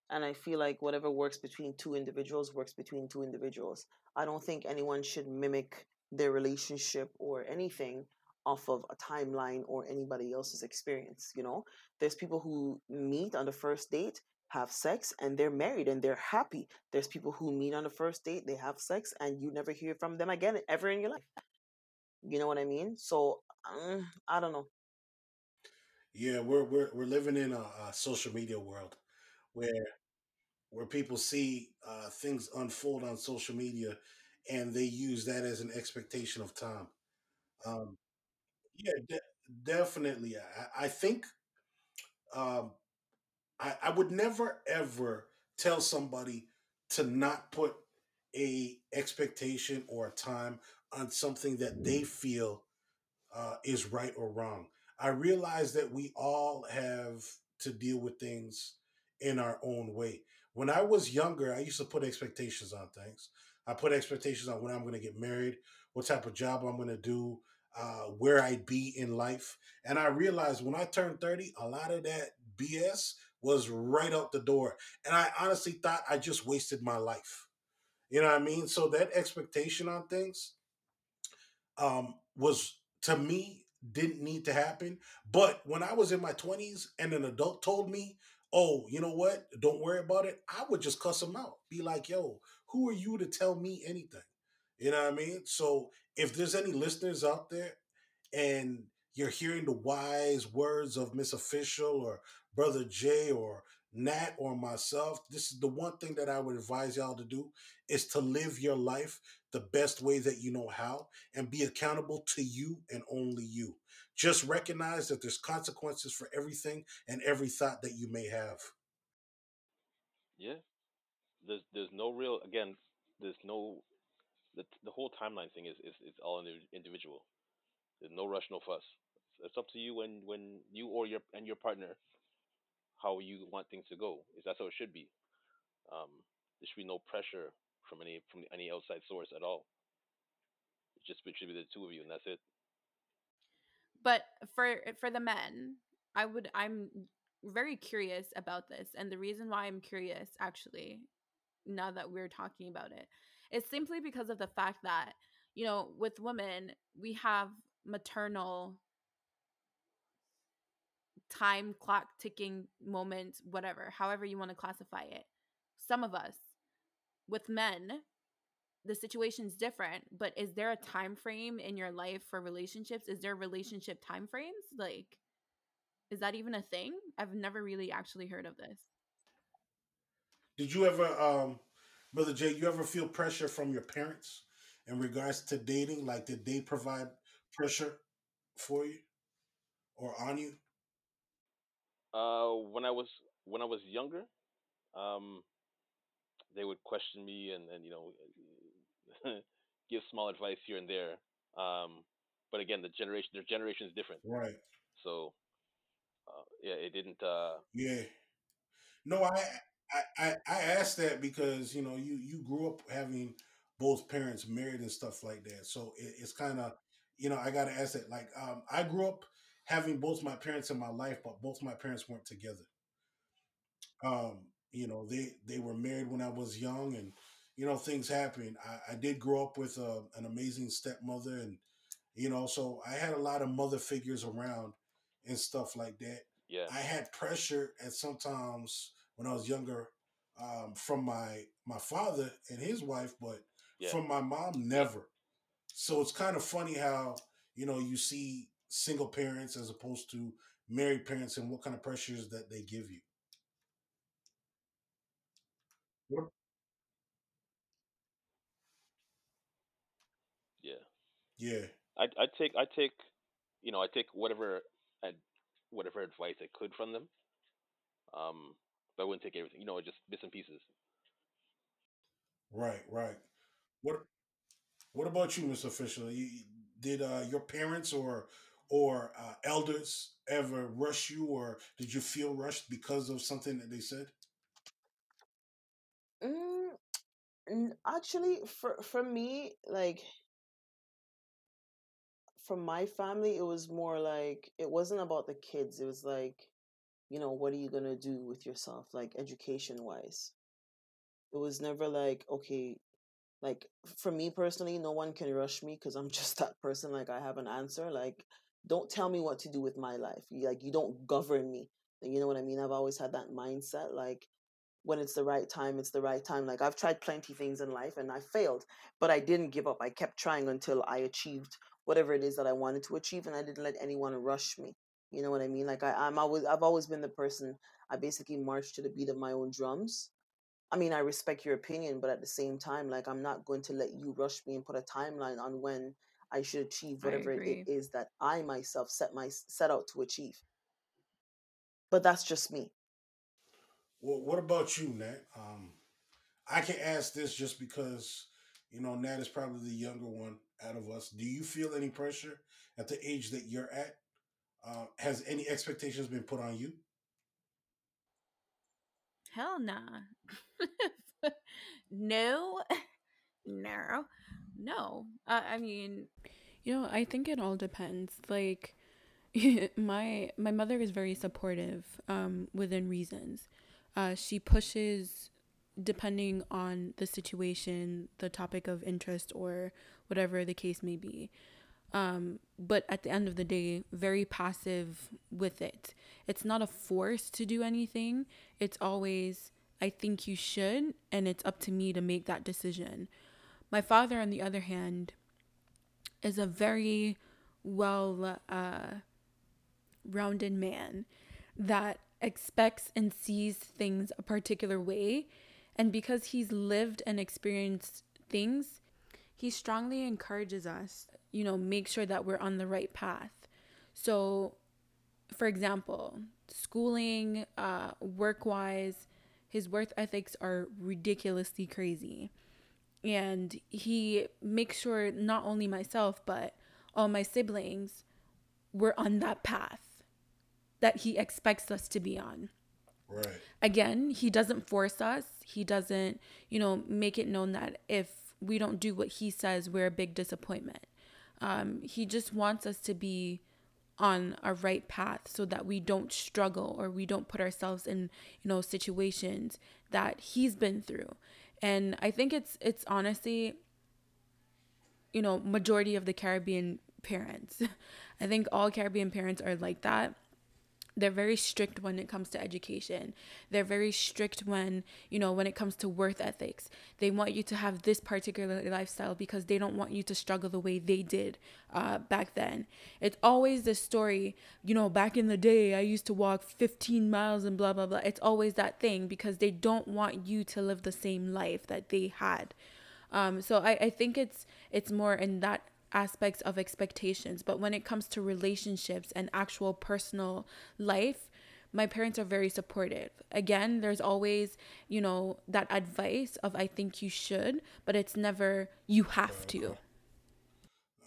And I feel like whatever works between two individuals works between two individuals. I don't think anyone should mimic their relationship or anything off of a timeline or anybody else's experience. You know, there's people who meet on the first date, have sex, and they're married and they're happy. There's people who meet on the first date, they have sex, and you never hear from them again ever in your life. You know what I mean? So, um, I don't know. Yeah, we're we're we're living in a, a social media world where where people see uh, things unfold on social media, and they use that as an expectation of time. Um, yeah, de- definitely. I, I think um, I, I would never ever tell somebody to not put a expectation or a time on something that they feel uh, is right or wrong. I realize that we all have to deal with things in our own way. When I was younger, I used to put expectations on things. I put expectations on when I'm going to get married, what type of job I'm going to do, uh, where I'd be in life. And I realized when I turned 30, a lot of that BS was right out the door. And I honestly thought I just wasted my life. You know what I mean? So that expectation on things, um, was to me didn't need to happen. But when I was in my 20s and an adult told me, oh, you know what? Don't worry about it. I would just cuss them out. Be like, yo, who are you to tell me anything? You know what I mean? So if there's any listeners out there and you're hearing the wise words of Miss Official or Brother Jay or Nat or myself, this is the one thing that I would advise y'all to do is to live your life the best way that you know how and be accountable to you and only you. Just recognize that there's consequences for everything and every thought that you may have. Yeah. There's there's no real again. There's no the the whole timeline thing is is, is all individual. There's no rush, no fuss. It's, up to you when when you or your and your partner how you want things to go. Is that's how it should be. Um, there should be no pressure from any from any outside source at all. It just it should be the two of you, and that's it. But for for the men, I would I'm very curious about this and the reason why I'm curious actually now that we're talking about it is simply because of the fact that you know with women we have maternal time clock ticking moment whatever however you want to classify it. Some of us with men the situation's different but is there a time frame in your life for relationships? Is there relationship time frames? Like is that even a thing? I've never really actually heard of this. Did you ever, um, Brother Jay, you ever feel pressure from your parents in regards to dating? Like, did they provide pressure for you or on you? Uh, when I was when I was younger, um, they would question me and and you know (laughs) give small advice here and there. Um, but again, the generation their generation is different, Right. so uh, yeah, it didn't. Uh, Yeah. No, I, I, I I asked that because you know you you grew up having both parents married and stuff like that, so it, it's kind of you know I got to ask that. Like, um, I grew up having both my parents in my life, but both my parents weren't together. Um, you know, they they were married when I was young, and you know things happen. I, I did grow up with uh, an amazing stepmother, and You know, so I had a lot of mother figures around and stuff like that. Yeah. I had pressure at sometimes when I was younger um, from my my father and his wife, but Yeah. from my mom never. So it's kind of funny how you know you see single parents as opposed to married parents and what kind of pressures that they give you. What- Yeah. Yeah, I I take I take you know I take whatever whatever advice I could from them. Um, but I wouldn't take everything. You know, just bits and pieces. right, right. What What about you, Miss Official? You, did uh, your parents or or uh, elders ever rush you, or did you feel rushed because of something that they said? Mm, actually, for for me, like from my family, it was more like it wasn't about the kids. It was like, you know, what are you gonna do with yourself, like education wise? It was never like, okay, like for me personally, no one can rush me because I'm (laughs) just that person. Like I have an answer. Like, don't tell me what to do with my life. Like you don't govern me. You know what I mean? I've always had that mindset. Like when it's the right time, it's the right time. Like I've tried plenty things in life and I failed, but I didn't give up. I kept trying until I achieved whatever it is that I wanted to achieve, and I didn't let anyone rush me. You know what I mean? Like I, I'm always, I've always been the person. I basically march to the beat of my own drums. I mean, I respect your opinion, but at the same time, like I'm not going to let you rush me and put a timeline on when I should achieve I whatever it agree. is that I myself set my set out to achieve. But that's just me. Well, what about you, Nat? Um, I can ask this just because you know Nat is probably the younger one out of us. Do you feel any pressure at the age that you're at? Uh, has any expectations been put on you? Hell nah. (laughs) no. No. No. Uh, I mean, you know, I think it all depends. Like (laughs) my my mother is very supportive um within reasons. Uh she pushes depending on the situation, the topic of interest or whatever the case may be. Um, but at the end of the day, very passive with it. It's not a force to do anything. It's always, I think you should, and it's up to me to make that decision. My father, on the other hand, is a very well uh, rounded man that expects and sees things a particular way. And because he's lived and experienced things, he strongly encourages us, you know, make sure that we're on the right path. So, for example, schooling, uh, work wise, his work ethics are ridiculously crazy. And he makes sure not only myself, but all my siblings were on that path that he expects us to be on. Right. Again, he doesn't force us. He doesn't, you know, make it known that if we don't do what he says, we're a big disappointment. Um, he just wants us to be on a right path so that we don't struggle or we don't put ourselves in, you know, situations that he's been through. And I think it's it's honestly you know, majority of the Caribbean parents. (laughs) I think all Caribbean parents are like that. They're very strict when it comes to education. They're very strict when, you know, when it comes to worth ethics. They want you to have this particular lifestyle because they don't want you to struggle the way they did uh, back then. It's always this story, you know, back in the day, I used to walk 15 miles and blah, blah, blah. It's always that thing because they don't want you to live the same life that they had. Um, so I, I think it's it's more in that aspects of expectations. But when it comes to relationships and actual personal life, my parents are very supportive. Again, there's always, you know, that advice of I think you should, but it's never you have to.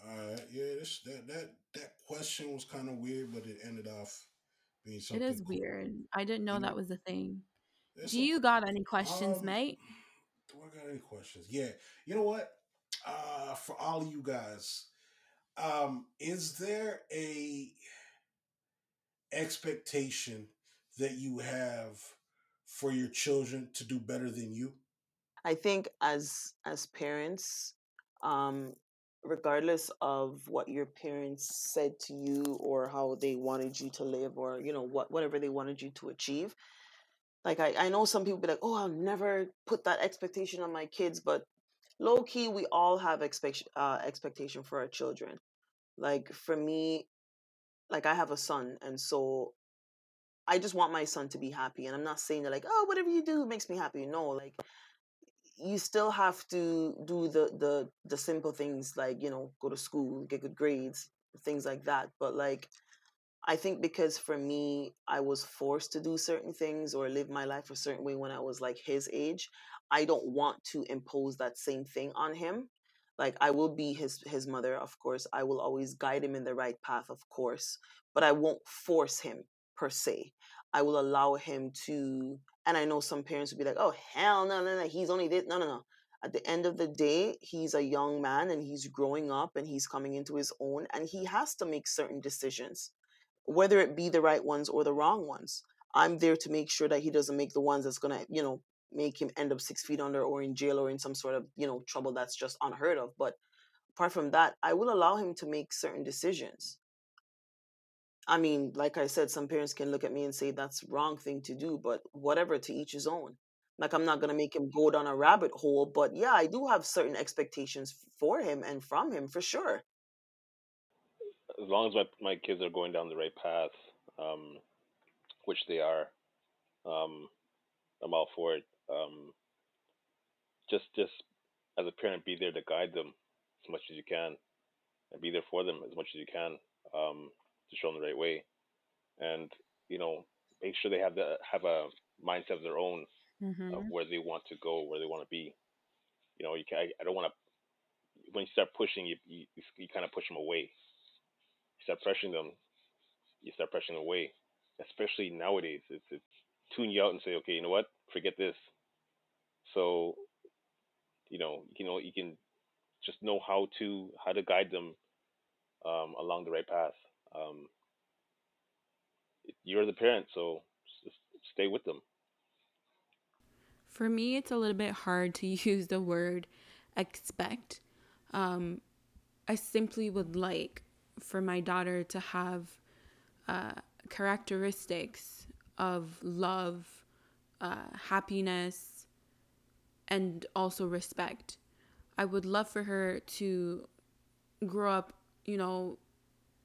All right. Yeah. This, that that that question was kind of weird, but it ended off being something. is cool. weird. I didn't know You that know, was a thing. it's Do you okay. got any questions, Um, mate? do I got any questions? Yeah. You know what? Uh, for all of you guys, um, is there a expectation that you have for your children to do better than you? I think as as parents, um, regardless of what your parents said to you or how they wanted you to live or you know what whatever they wanted you to achieve like i, I know some people be like oh i'll never put that expectation on my kids but low key we all have expect, uh, expectation for our children. Like for me like i have a son and so i just want my son to be happy and i'm not saying that like oh whatever you do makes me happy. No like you still have to do the the the simple things like you know go to school get good grades things like that but like i think because for me i was forced to do certain things or live my life a certain way when i was like his age i don't want to impose that same thing on him like i will be his his mother of course i will always guide him in the right path of course but i won't force him per se i will allow him to and I know some parents would be like, oh, hell no, no, no, he's only this. No, no, no. At the end of the day, he's a young man and he's growing up and he's coming into his own and he has to make certain decisions, whether it be the right ones or the wrong ones. I'm there to make sure that he doesn't make the ones that's going to, you know, make him end up six feet under or in jail or in some sort of, you know, trouble that's just unheard of. But apart from that, I will allow him to make certain decisions. I mean, like I said, some parents can look at me and say that's wrong thing to do, but whatever, to each his own. Like I'm not gonna make him go down a rabbit hole, but yeah, I do have certain expectations for him and from him for sure. As long as my my kids are going down the right path, um, which they are, um, I'm all for it. Um, just just as a parent, be there to guide them as much as you can, and be there for them as much as you can. Um, to show them the right way, and you know make sure they have the have a mindset of their own mm-hmm. of where they want to go, where they want to be. You know, you can, I, I don't want to. When you start pushing, you you, you kind of push them away. You start pressuring them, you start pressuring them away. Especially nowadays, it's it's tune you out and say, okay, you know what, forget this. So, you know, you know, you can just know how to how to guide them um, along the right path um, you're the parent, so stay with them. For me, it's a little bit hard to (laughs) use the word expect. Um, I simply would like for my daughter to have uh, characteristics of love, uh, happiness, and also respect. I would love for her to grow up, you know,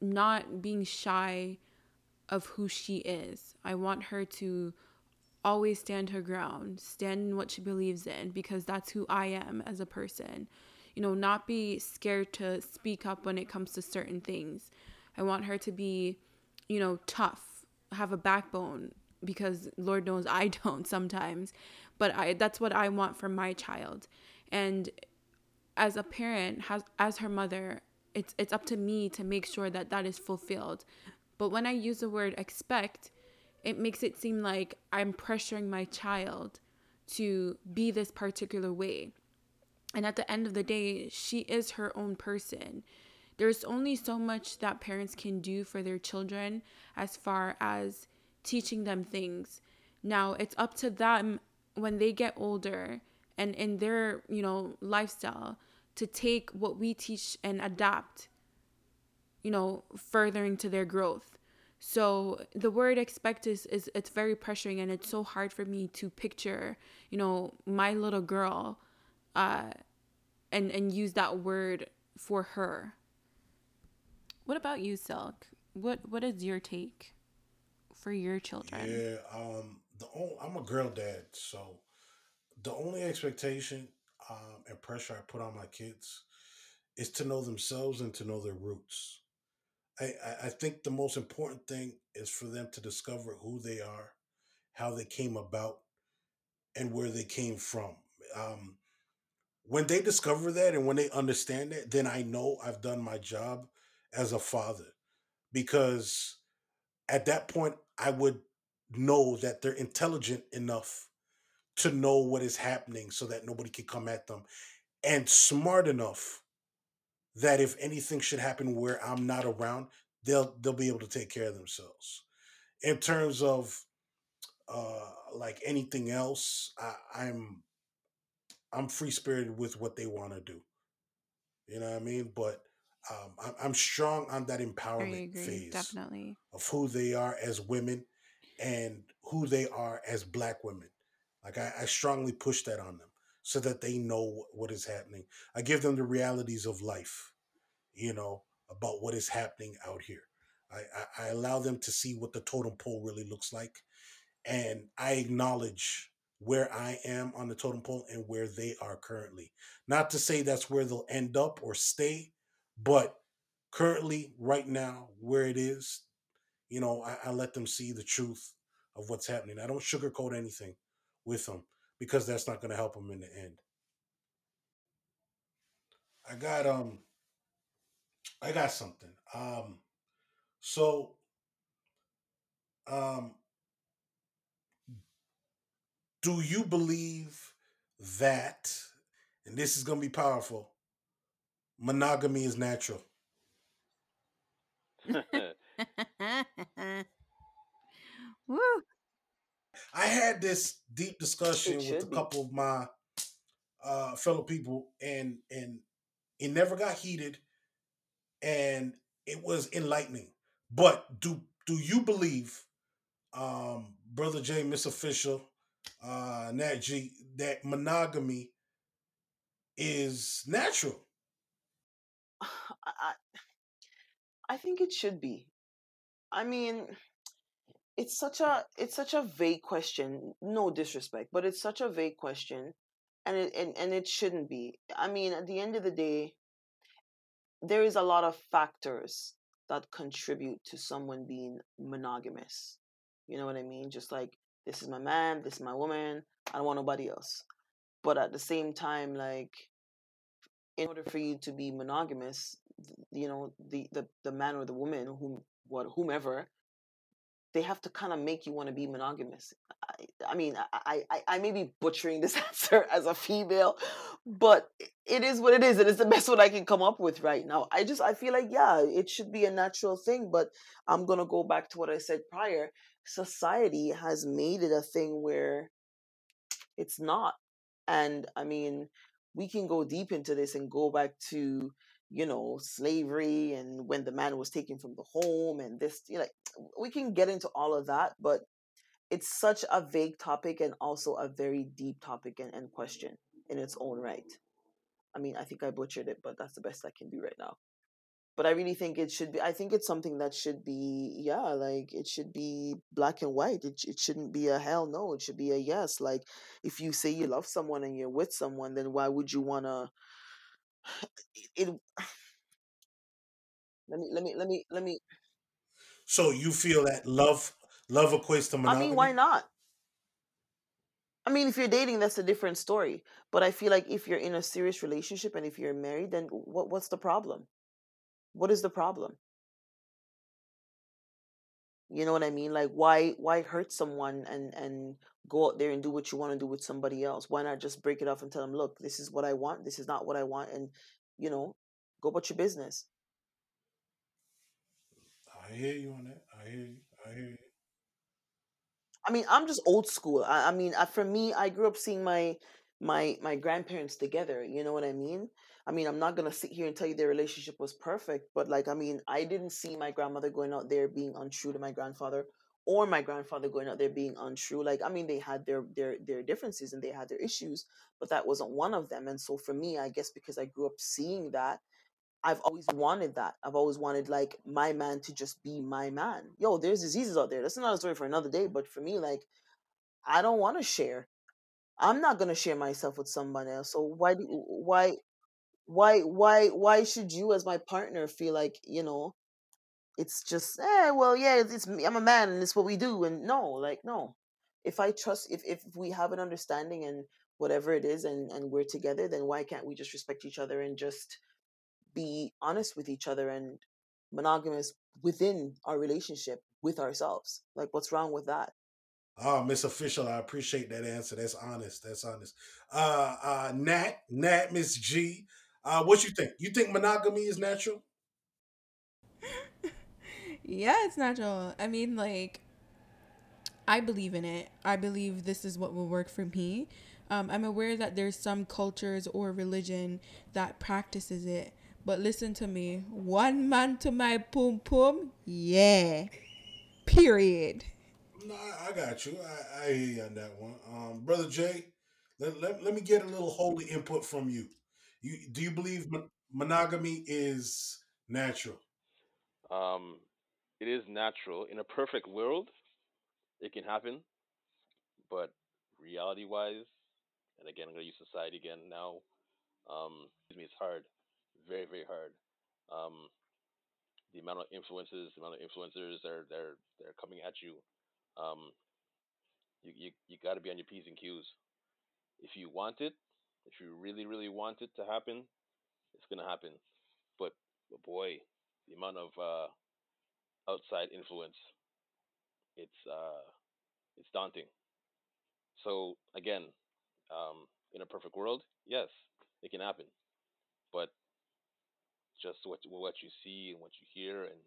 not being shy of who she is. I want her to always stand her ground, stand in what she believes in, because that's who I am as a person. You know, not be scared to speak up when it comes to certain things. I want her to be, you know, tough, have a backbone, because Lord knows I (laughs) don't sometimes. But I that's what I want for my child. And as a parent, has as her mother, it's it's up to me to make sure that that is fulfilled. But when i use the word expect it makes it seem like i'm pressuring my child to be this particular way. And at the end of the day she is her own person. There's only so much that parents can do for their children as far as teaching them things. Now it's up to them when they get older and in their you know lifestyle to take what we teach and adapt, you know, furthering to their growth. So the word expect is, is it's very pressuring and it's so hard for me to picture, you know, my little girl uh and and use that word for her. What about you, Silk? What what is your take for your children? Yeah, um the only, I'm a girl dad, so the only expectation um, and pressure I put on my kids is to know themselves and to know their roots. I, I think the most important thing is for them to discover who they are, how they came about, and where they came from. Um, when they discover that and when they understand that, then I know I've done my job as a father because at that point I would know that they're intelligent enough to know what is happening so that nobody can come at them and smart enough that if anything should happen where I'm not around, they'll they'll be able to take care of themselves. In terms of uh like anything else, I, I'm I'm free spirited with what they want to do. You know what I mean? But um, I'm, I'm strong on that empowerment phase definitely. of who they are as women and who they are as black women. Like I, I strongly push that on them so that they know what is happening. I give them the realities of life, you know, about what is happening out here. I, I, I allow them to see what the totem pole really looks like. And I acknowledge where I am on the totem pole and where they are currently. Not to say that's where they'll end up or stay, but currently, right now, where it is, you know, I, I let them see the truth of what's happening. I don't sugarcoat anything with them because that's not going to help them in the end. I got um, I got something. Um, so um, do you believe that? And this is going to be powerful. Monogamy is natural. (laughs) (laughs) (laughs) Woo. I had this deep discussion with a be. couple of my uh, fellow people, and and it never got heated, and it was enlightening. But do do you believe, um, brother Jay, Miss Official, uh, Nat G, that monogamy is natural? (sighs) I I think it should be. I mean, it's such a it's such a vague question. No disrespect, but it's such a vague question, and it and, and it shouldn't be. I mean, at the end of the day, there is a lot of factors that contribute to someone being monogamous. You know what I mean? Just like this is my man, this is my woman. I don't want nobody else. But at the same time, like in order for you to be monogamous, you know, the the, the man or the woman, whom what whomever, they have to kind of make you want to be monogamous. I, I mean, I, I, I may be butchering this (laughs) answer as a female, but it is what it is, and it's the best one I can come up with right now. I just I feel like yeah, it should be a natural thing, but I'm gonna go back to what I said prior. Society has made it a thing where it's not. And I mean, we can go deep into this and go back to, you know, slavery and when the man was taken from the home and this, you know, we can get into all of that, but it's such a vague topic and also a very deep topic and, and question in its own right. I mean, I think I butchered it, but that's the best I can do right now. But I really think it should be, I think it's something that should be, yeah, like it should be black and white. It, it shouldn't be a hell no. It should be a yes. Like if you say you love someone and you're with someone, then why would you want to, (sighs) it, (sighs) let me, let me, let me, let me, So you feel that love love equates to I monogamy? mean, why not? I mean, if you're dating, that's a different story. But I feel like if you're in a serious relationship and if you're married, then what, what's the problem? What is the problem? You know what I mean? Like why why hurt someone and and go out there and do what you want to do with somebody else? Why not just break it off and tell them, "Look, this is what I want. This is not what I want." And you know, go about your business. I hear you on that. I hear you. I hear you. I mean, I'm just old school. I, I mean, uh, for me, I grew up seeing my my my grandparents together. You know what I mean? I mean, I'm not gonna sit here and tell you their relationship was perfect, but like, I mean, I didn't see my grandmother going out there being untrue to my grandfather, or my grandfather going out there being untrue. Like, I mean, they had their their their differences and they had their issues, but that wasn't one of them. And so for me, I guess because I grew up seeing that, I've always wanted that. I've always wanted like my man to just be my man. Yo, there's diseases out there. That's another story for another day. But for me, like I don't want to share. I'm not gonna share myself with someone else. So why do why why why why should you as my partner feel like you know it's just eh well yeah it's, it's me I'm a man and it's what we do and no like no if I trust if if we have an understanding and whatever it is and and we're together then why can't we just respect each other and just be honest with each other and monogamous within our relationship with ourselves like what's wrong with that Oh, Miss Official, I appreciate that answer. That's honest. That's honest. Uh uh Nat, Nat, Miss G. Uh what you think? You think monogamy is natural? (laughs) yeah, it's natural. I mean, like, I believe in it. I believe this is what will work for me. Um, I'm aware that there's some cultures or religion that practices it, but listen to me. One man to my pum pum, yeah. Period. No, I, I got you. I, I hear you on that one. Um, Brother Jay, let, let, let me get a little holy input from you. You do you believe mon- monogamy is natural? Um, it is natural. In a perfect world, it can happen, but reality-wise, and again, I'm gonna use society again now. Um, excuse me, it's hard, very, very hard. Um, the amount of influences, the amount of influencers that are they're they're coming at you. Um, you you, you got to be on your p's and q's. If you want it, if you really really want it to happen, it's gonna happen. But, but boy, the amount of uh, outside influence, it's uh, it's daunting. So again, um, in a perfect world, yes, it can happen. But just what what you see and what you hear, and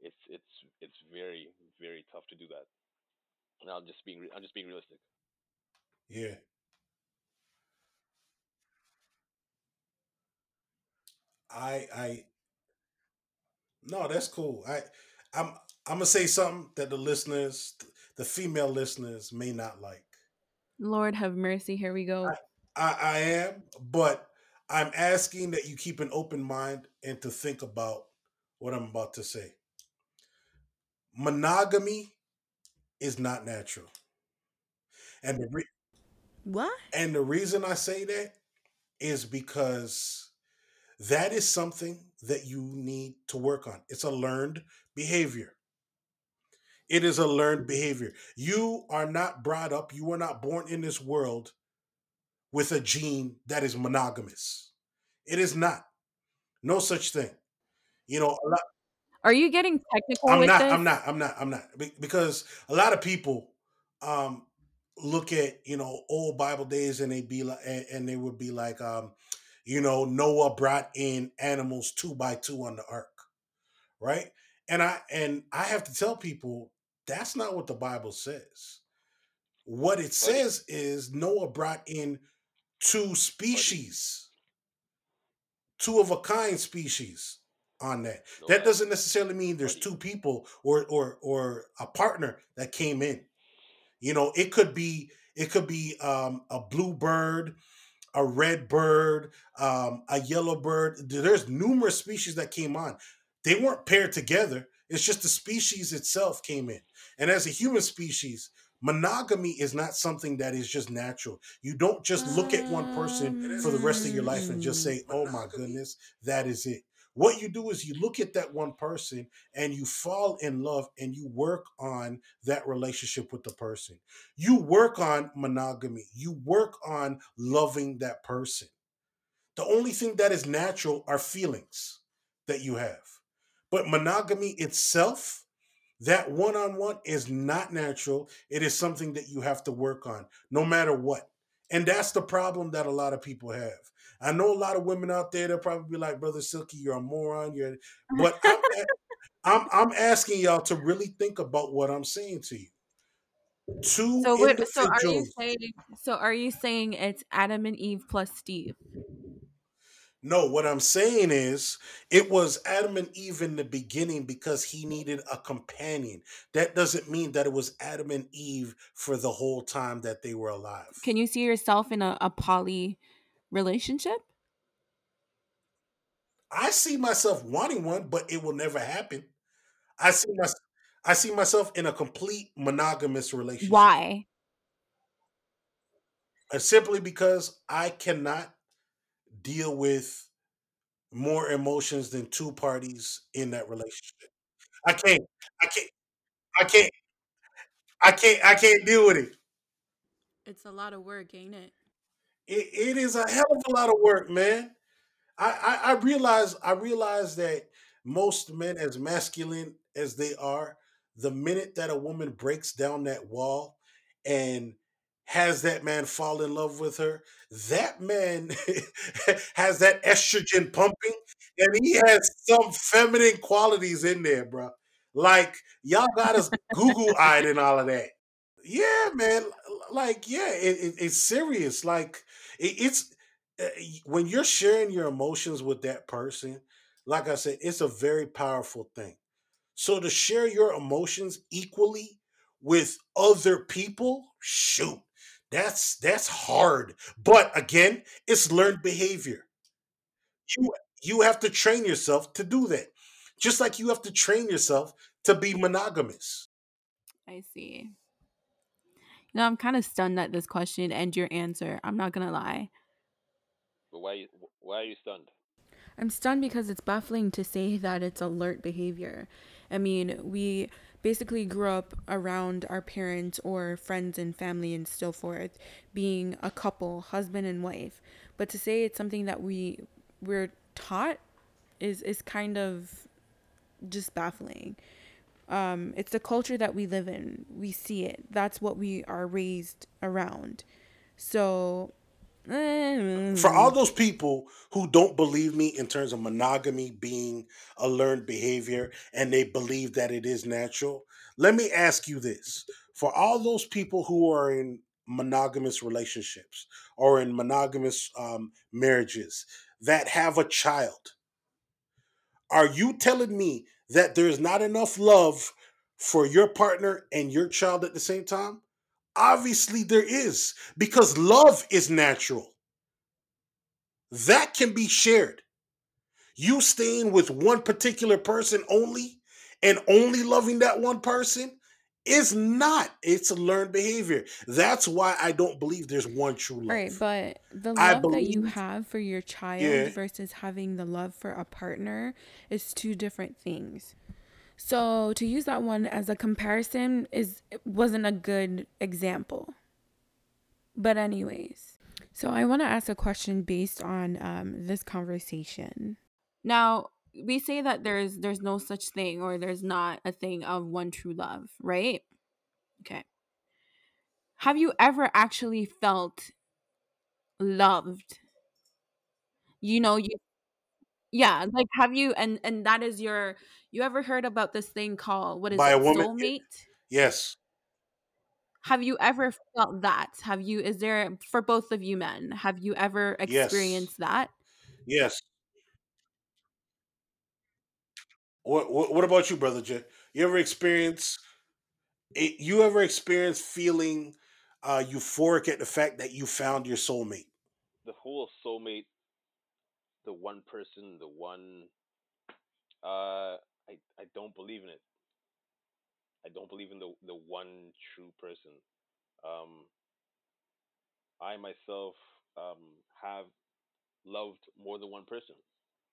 it's it's it's very very tough to do that. And I'm just being I'm just being realistic. Yeah, I I no, that's cool. I I'm I'm gonna say something that the listeners, the female listeners, may not like. Lord have mercy. Here we go. I, I am, but I'm asking that you keep an open mind and to think about what I'm about to say. Monogamy is not natural, and the re- What? and the reason I say that is because that is something that you need to work on. It's a learned behavior. It is a learned behavior. You are not brought up, you are not born in this world with a gene that is monogamous. It is not. No such thing. You know, a lot, Are you getting technical I'm with not, this? I'm not, I'm not, I'm not. Because a lot of people um look at, you know, old Bible days and they be like and, and they would be like, um, you know, Noah brought in animals two by two on the ark, right? And I and I have to tell people that's not what the Bible says. What it says is Noah brought in two species, two of a kind species on that. That doesn't necessarily mean there's two people or or or a partner that came in. You know, it could be it could be um, a blue bird, a red bird, um, a yellow bird. There's numerous species that came on. They weren't paired together. It's just the species itself came in. And as a human species, monogamy is not something that is just natural. You don't just look at one person for the rest of your life and just Um, say, "Oh my goodness, that is it." What you do is you look at that one person and you fall in love and you work on that relationship with the person. You work on monogamy. You work on loving that person. The only thing that is natural are feelings that you have. But monogamy itself, that one on one is not natural. It is something that you have to work on no matter what. And that's the problem that a lot of people have. I know a lot of women out there, they'll probably be like, Brother Silky, you're a moron. You're (laughs) but I'm I'm I'm asking y'all to really think about what I'm saying to you. Two so what? So are you saying? So are you saying it's Adam and Eve plus Steve? No, what I'm saying is it was Adam and Eve in the beginning because he needed a companion. That doesn't mean that it was Adam and Eve for the whole time that they were alive. Can you see yourself in a, a poly relationship? I see myself wanting one, but it will never happen. I see my I see myself in a complete monogamous relationship. Why? Uh, simply because I cannot deal with more emotions than two parties in that relationship. I can't. I can't. I can't. I can't. I can't deal with it. It's a lot of work, ain't it? It, it is a hell of a lot of work, man. I, I I realize I realize that most men, as masculine as they are, the minute that a woman breaks down that wall and has that man fall in love with her, that man (laughs) has that estrogen pumping, and he has some feminine qualities in there, bro. Like y'all got us Google eyed and all of that. Yeah, man. Like, yeah, it, it, it's serious. Like, it, it's uh, when you're sharing your emotions with that person. Like I said, it's a very powerful thing. So to share your emotions equally with other people, shoot, that's that's hard. But again, it's learned behavior. You you have to train yourself to do that. Just like you have to train yourself to be monogamous. I see. You know, I'm kind of stunned at this question and your answer. I'm not gonna lie. But why you- why are you stunned? I'm stunned because it's baffling to say that it's alert behavior. I mean, we basically grew up around our parents or friends and family and so forth being a couple, husband and wife. But to say it's something that we we're taught is is kind of just baffling. Um, it's the culture that we live in. We see it. That's what we are raised around. So For all those people who don't believe me in terms of monogamy being a learned behavior and they believe that it is natural, let me ask you this. For all those people who are in monogamous relationships or in monogamous um, marriages that have a child, are you telling me that there's not enough love for your partner and your child at the same time? Obviously, there is because love is natural. That can be shared. You staying with one particular person only and only loving that one person is not. It's a learned behavior. That's why I don't believe there's one true love. Right, but the love that you have for your child Yeah. versus having the love for a partner is two different things. So to use that one as a comparison is wasn't a good example. But anyways, so I want to ask a question based on um, this conversation. Now we say that there's there's no such thing or there's not a thing of one true love, right? Okay. Have you ever actually felt loved? You know, you yeah, like have you and and that is your you ever heard about this thing called what is By it, a woman? Eh, soulmate? Yes. Have you ever felt that? Have you is there for both of you men, have you ever Yes. experienced that? Yes. What, what about you, brother Jay? You ever experience you ever experience feeling uh euphoric at the fact that you found your soulmate? The whole soulmate, the one person, the one. Uh, I I don't believe in it. I don't believe in the the one true person. Um, I myself um have loved more than one person.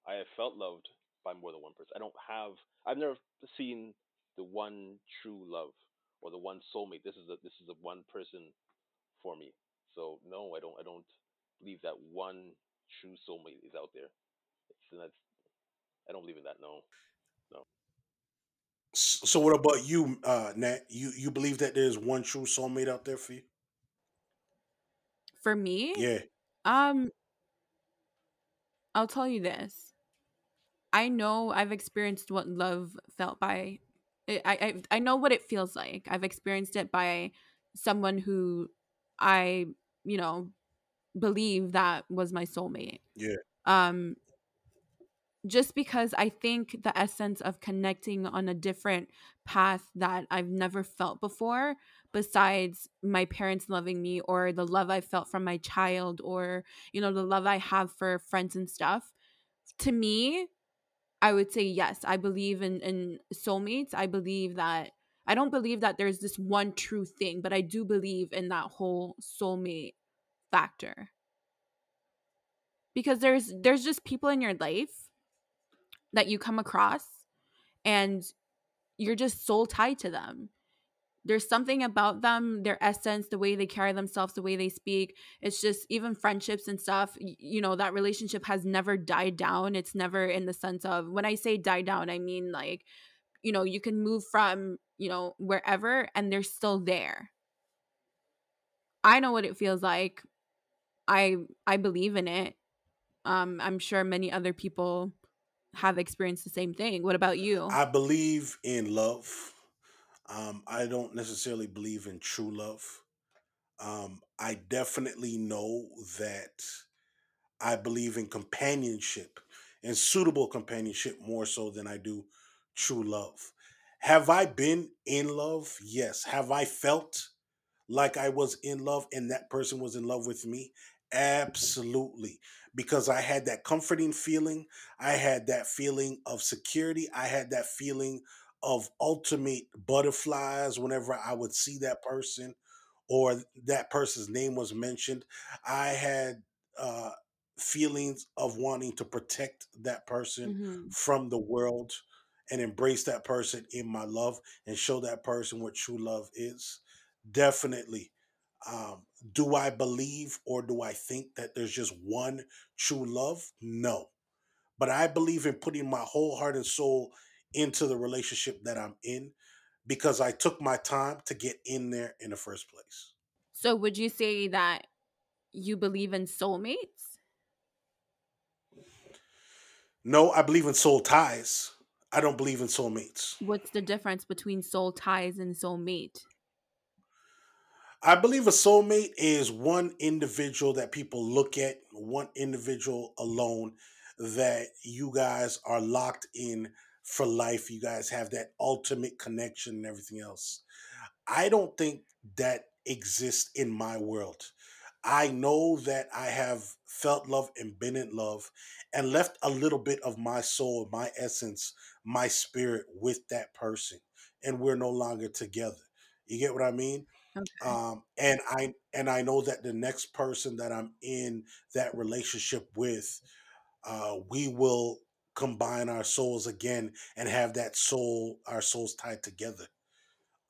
I have felt loved by more than one person. I don't have. I've never seen the one true love or the one soulmate. This is a this is a one person for me. So no, I don't. I don't believe that one true soulmate is out there. It's, that's I don't believe in that. No, no. So what about you, uh Nat? You you believe that there's one true soulmate out there for you? For me, Yeah. um I'll tell you this. I know I've experienced what love felt by I I I know what it feels like. I've experienced it by someone who I, you know, believe that was my soulmate. Yeah. Um just because I think the essence of connecting on a different path that I've never felt before, besides my parents loving me or the love I felt from my child or, you know, the love I have for friends and stuff, to me, I would say yes. I believe in, in soulmates. I believe that, I don't believe that there's this one true thing, but I do believe in that whole soulmate factor. Because there's there's just people in your life that you come across and you're just soul tied to them. There's something about them, their essence, the way they carry themselves, the way they speak. It's just even friendships and stuff, you know, that relationship has never died down. It's never in the sense of when I say die down, I mean like, you know, you can move from, you know, wherever and they're still there. I know what it feels like. I I believe in it. Um I'm sure many other people have experienced the same thing. What about you? I believe in love. Um, I don't necessarily believe in true love. Um, I definitely know that I believe in companionship and suitable companionship more so than I do true love. Have I been in love? Yes. Have I felt like I was in love and that person was in love with me? Absolutely. Because I had that comforting feeling. I had that feeling of security. I had that feeling of ultimate butterflies whenever I would see that person or that person's name was mentioned. I had uh, feelings of wanting to protect that person Mm-hmm. from the world and embrace that person in my love and show that person what true love is. Definitely. Um, do I believe or do I think that there's just one true love? No. But I believe in putting my whole heart and soul into the relationship that I'm in because I took my time to get in there in the first place. So would you say that you believe in soulmates? No, I believe in soul ties. I don't believe in soulmates. What's the difference between soul ties and soulmate? I believe a soulmate is one individual that people look at, one individual alone that you guys are locked in for life. You guys have that ultimate connection and everything else. I don't think that exists in my world. I know that I have felt love and been in love and left a little bit of my soul, my essence, my spirit with that person, and we're no longer together. You get what I mean? Okay. um, and I and I know that the next person that I'm in that relationship with, uh, we will combine our souls again and have that soul, our souls tied together.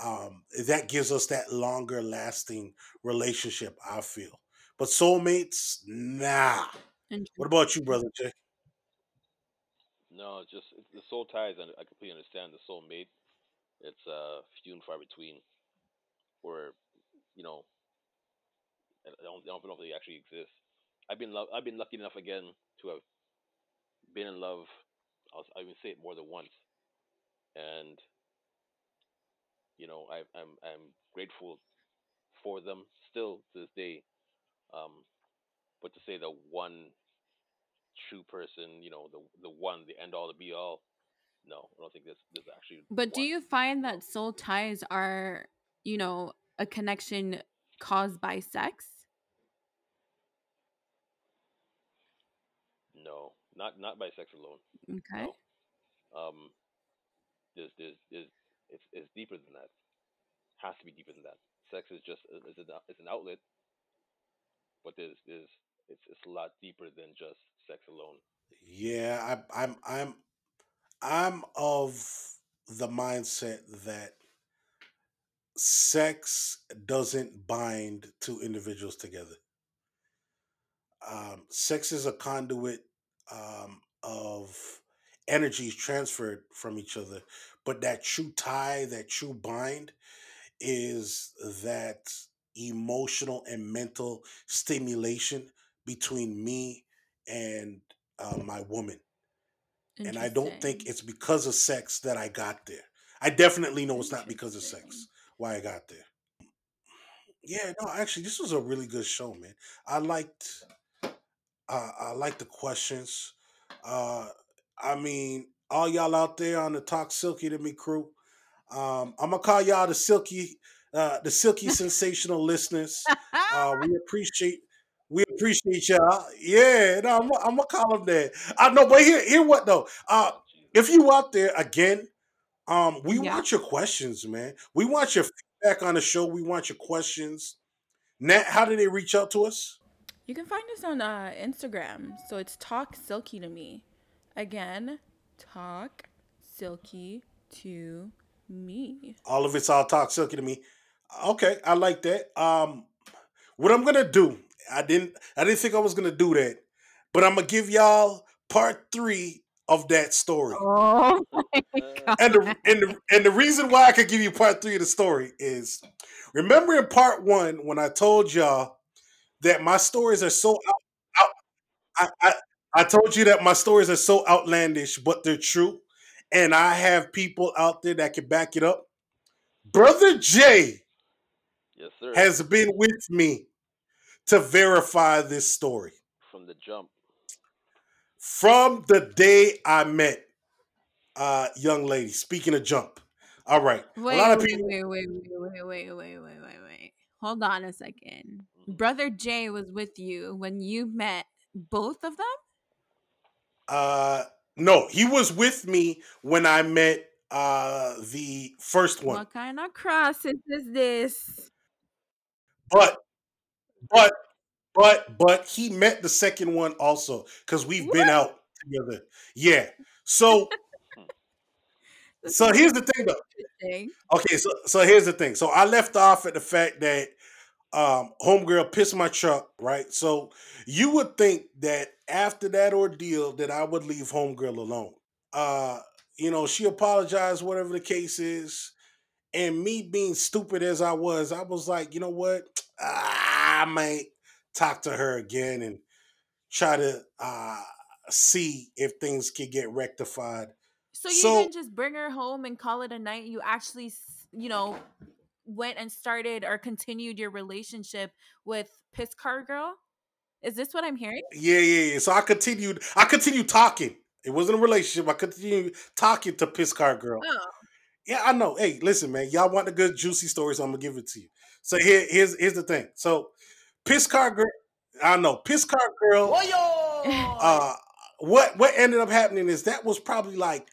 Um, that gives us that longer lasting relationship. I feel, but soulmates, nah. What about you, brother Jay? No, just the soul ties, and I completely understand the soul mate. It's uh few and far between, or you know, I I don't, I don't know if they actually exist. I've been lo- I've been lucky enough again to have been in love. I'll, I even say it more than once, and you know, I, I'm I'm grateful for them still to this day. Um, but to say the one true person, you know, the the one, the end all, the be all, no, I don't think this there's actually But do you find that soul ties are, you know, a connection caused by sex? no, not not by sex alone. Okay. No, um, there's there's there's it's it's deeper than that. Has to be deeper than that. Sex is just is an it's an outlet, but there's there's it's it's a lot deeper than just sex alone. Yeah, I, I'm I'm I'm of the mindset that sex doesn't bind two individuals together. Um, sex is a conduit um, of energies transferred from each other, but that true tie, that true bind, is that emotional and mental stimulation between me and uh, my woman. And I don't think it's because of sex that I got there. I definitely know it's not because of sex why I got there. Yeah, no, actually, this was a really good show, man. I liked uh, I like the questions. Uh, I mean, all y'all out there on the Talk Silky to Me crew, um, I'm gonna call y'all the Silky, uh, the Silky Sensational listeners. Uh, we appreciate we appreciate y'all. Yeah, no, I'm, I'm gonna call them that. I know, but here, here what though? Uh, if you out there again, um, we yeah. want your questions, man. We want your feedback on the show. We want your questions. Nat, how do they reach out to us? You can find us on uh, Instagram. So it's Talk Silky to Me. Again, Talk Silky to Me. All of it's all talk silky to me. Okay, I like that. Um, what I'm gonna do, I didn't, I didn't think I was gonna do that, but I'm gonna give y'all part three of that story. (laughs) Oh my (laughs) And the and the and the reason why I could give you part three of the story is, remember in part one when I told y'all that my stories are so out, out I, I I told you that my stories are so outlandish, but they're true, and I have people out there that can back it up. Brother Jay Yes, sir. has been with me to verify this story From the jump. from the day I met uh young lady. Speaking of jump. All right. Wait, a lot of people wait, wait, wait, wait, wait, wait, wait, wait, wait. Hold on a second. Brother Jay was with you when you met both of them? uh no, he was with me when I met uh the first one. What kind of crosses is this? But but but but he met the second one also because we've been out together. Yeah. So (laughs) so here's the thing though. Okay, so so here's the thing. So I left off at the fact that um homegirl pissed my truck, right? So you would think that after that ordeal that I would leave homegirl alone. Uh, you know, she apologized, whatever the case is. And me being stupid as I was, I was like, you know what? (tsk) I might talk to her again and try to uh see if things could get rectified. So you So- didn't just bring her home and call it a night. You actually, you know, went and started or continued your relationship with Piss Car Girl. Is this what I'm hearing? Yeah, yeah, yeah. So I continued. I continued talking. It wasn't a relationship. I continued talking to Piss Car Girl. Oh, Yeah, I know. Hey, listen, man. Y'all want the good juicy stories? I'm gonna give it to you. So here, here's here's the thing. So Piss Car Girl. I know Piss Car Girl. (laughs) Uh, what what ended up happening is that was probably like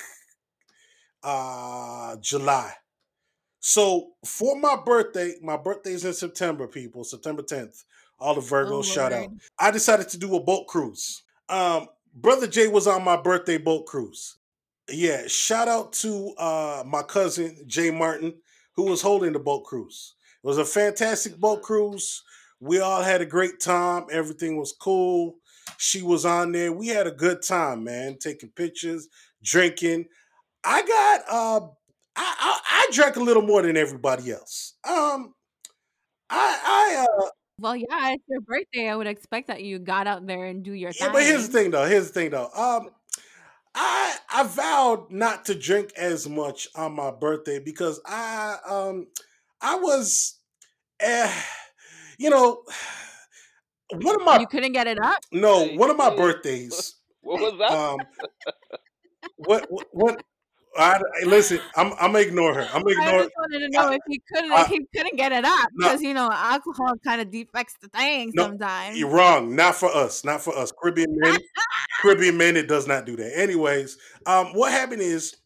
uh July. So for my birthday, my birthday's in September, people. September 10th. All the Virgos, Oh, shout out. I decided to do a boat cruise. Um, Brother Jay was on my birthday boat cruise. Yeah, shout out to uh my cousin Jay Martin, who was holding the boat cruise. It was a fantastic boat cruise. We all had a great time. Everything was cool. She was on there. We had a good time, man. Taking pictures, drinking. I got uh I I, I drank a little more than everybody else. Um I I uh Well, yeah, it's your birthday. I would expect that you got out there and do your Yeah, but here's the thing. thing though. Here's the thing though. Um, I I vowed not to drink as much on my birthday because I um I was, eh, you know, one of my You couldn't get it up. no one of my birthdays. What was that? Um, what what, what I, hey, listen. I'm I'm gonna ignore her. I'm gonna I just wanted to know if he couldn't I- if he couldn't get it up No. because you know alcohol kind of defects the thing No, sometimes. You're wrong. Not for us. Not for us. Caribbean men. (laughs) Caribbean men. It does not do that. Anyways, um, what happened is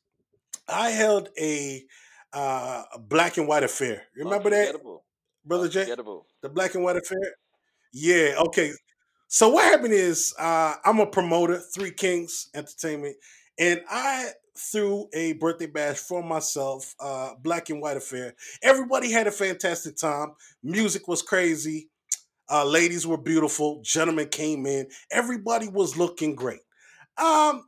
I held a uh black and white affair. Remember that, Unforgettable. brother Jay? The black and white affair. Yeah. Okay. So what happened is uh, I'm a promoter, Three Kings Entertainment, and I threw a birthday bash for myself, uh, black and white affair. Everybody had a fantastic time. Music was crazy. Uh, ladies were beautiful. Gentlemen came in. Everybody was looking great. Um,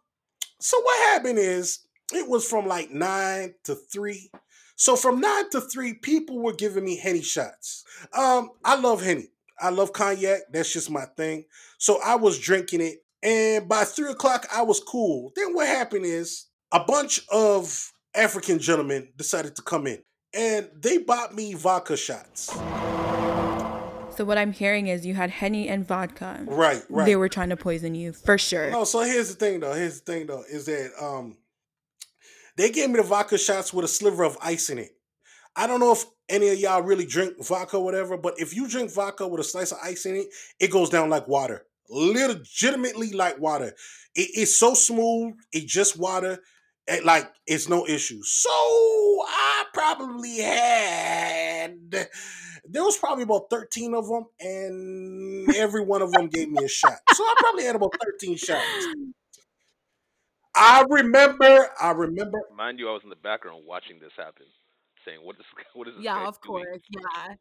so what happened is it was from like nine to three. So from nine to three, people were giving me henny shots. Um, I love henny. I love cognac. That's just my thing. So I was drinking it, and by three o'clock, I was cool. Then what happened is a bunch of African gentlemen decided to come in, and they bought me vodka shots. So what I'm hearing is you had henny and vodka. Right, right. They were trying to poison you for sure. No, so here's the thing though. Here's the thing though, is that um they gave me the vodka shots with a sliver of ice in it. I don't know if any of y'all really drink vodka or whatever, but if you drink vodka with a slice of ice in it, it goes down like water. Legitimately like water. It's so smooth, it's just water. It, like it's no issue. So I probably had there was probably about 13 of them, and every one of them gave me a shot. So I probably had about 13 shots. I remember, I remember. Mind you, I was in the background watching this happen, saying, "What is (laughs) what is this Yeah, guy of doing?" course. Yeah.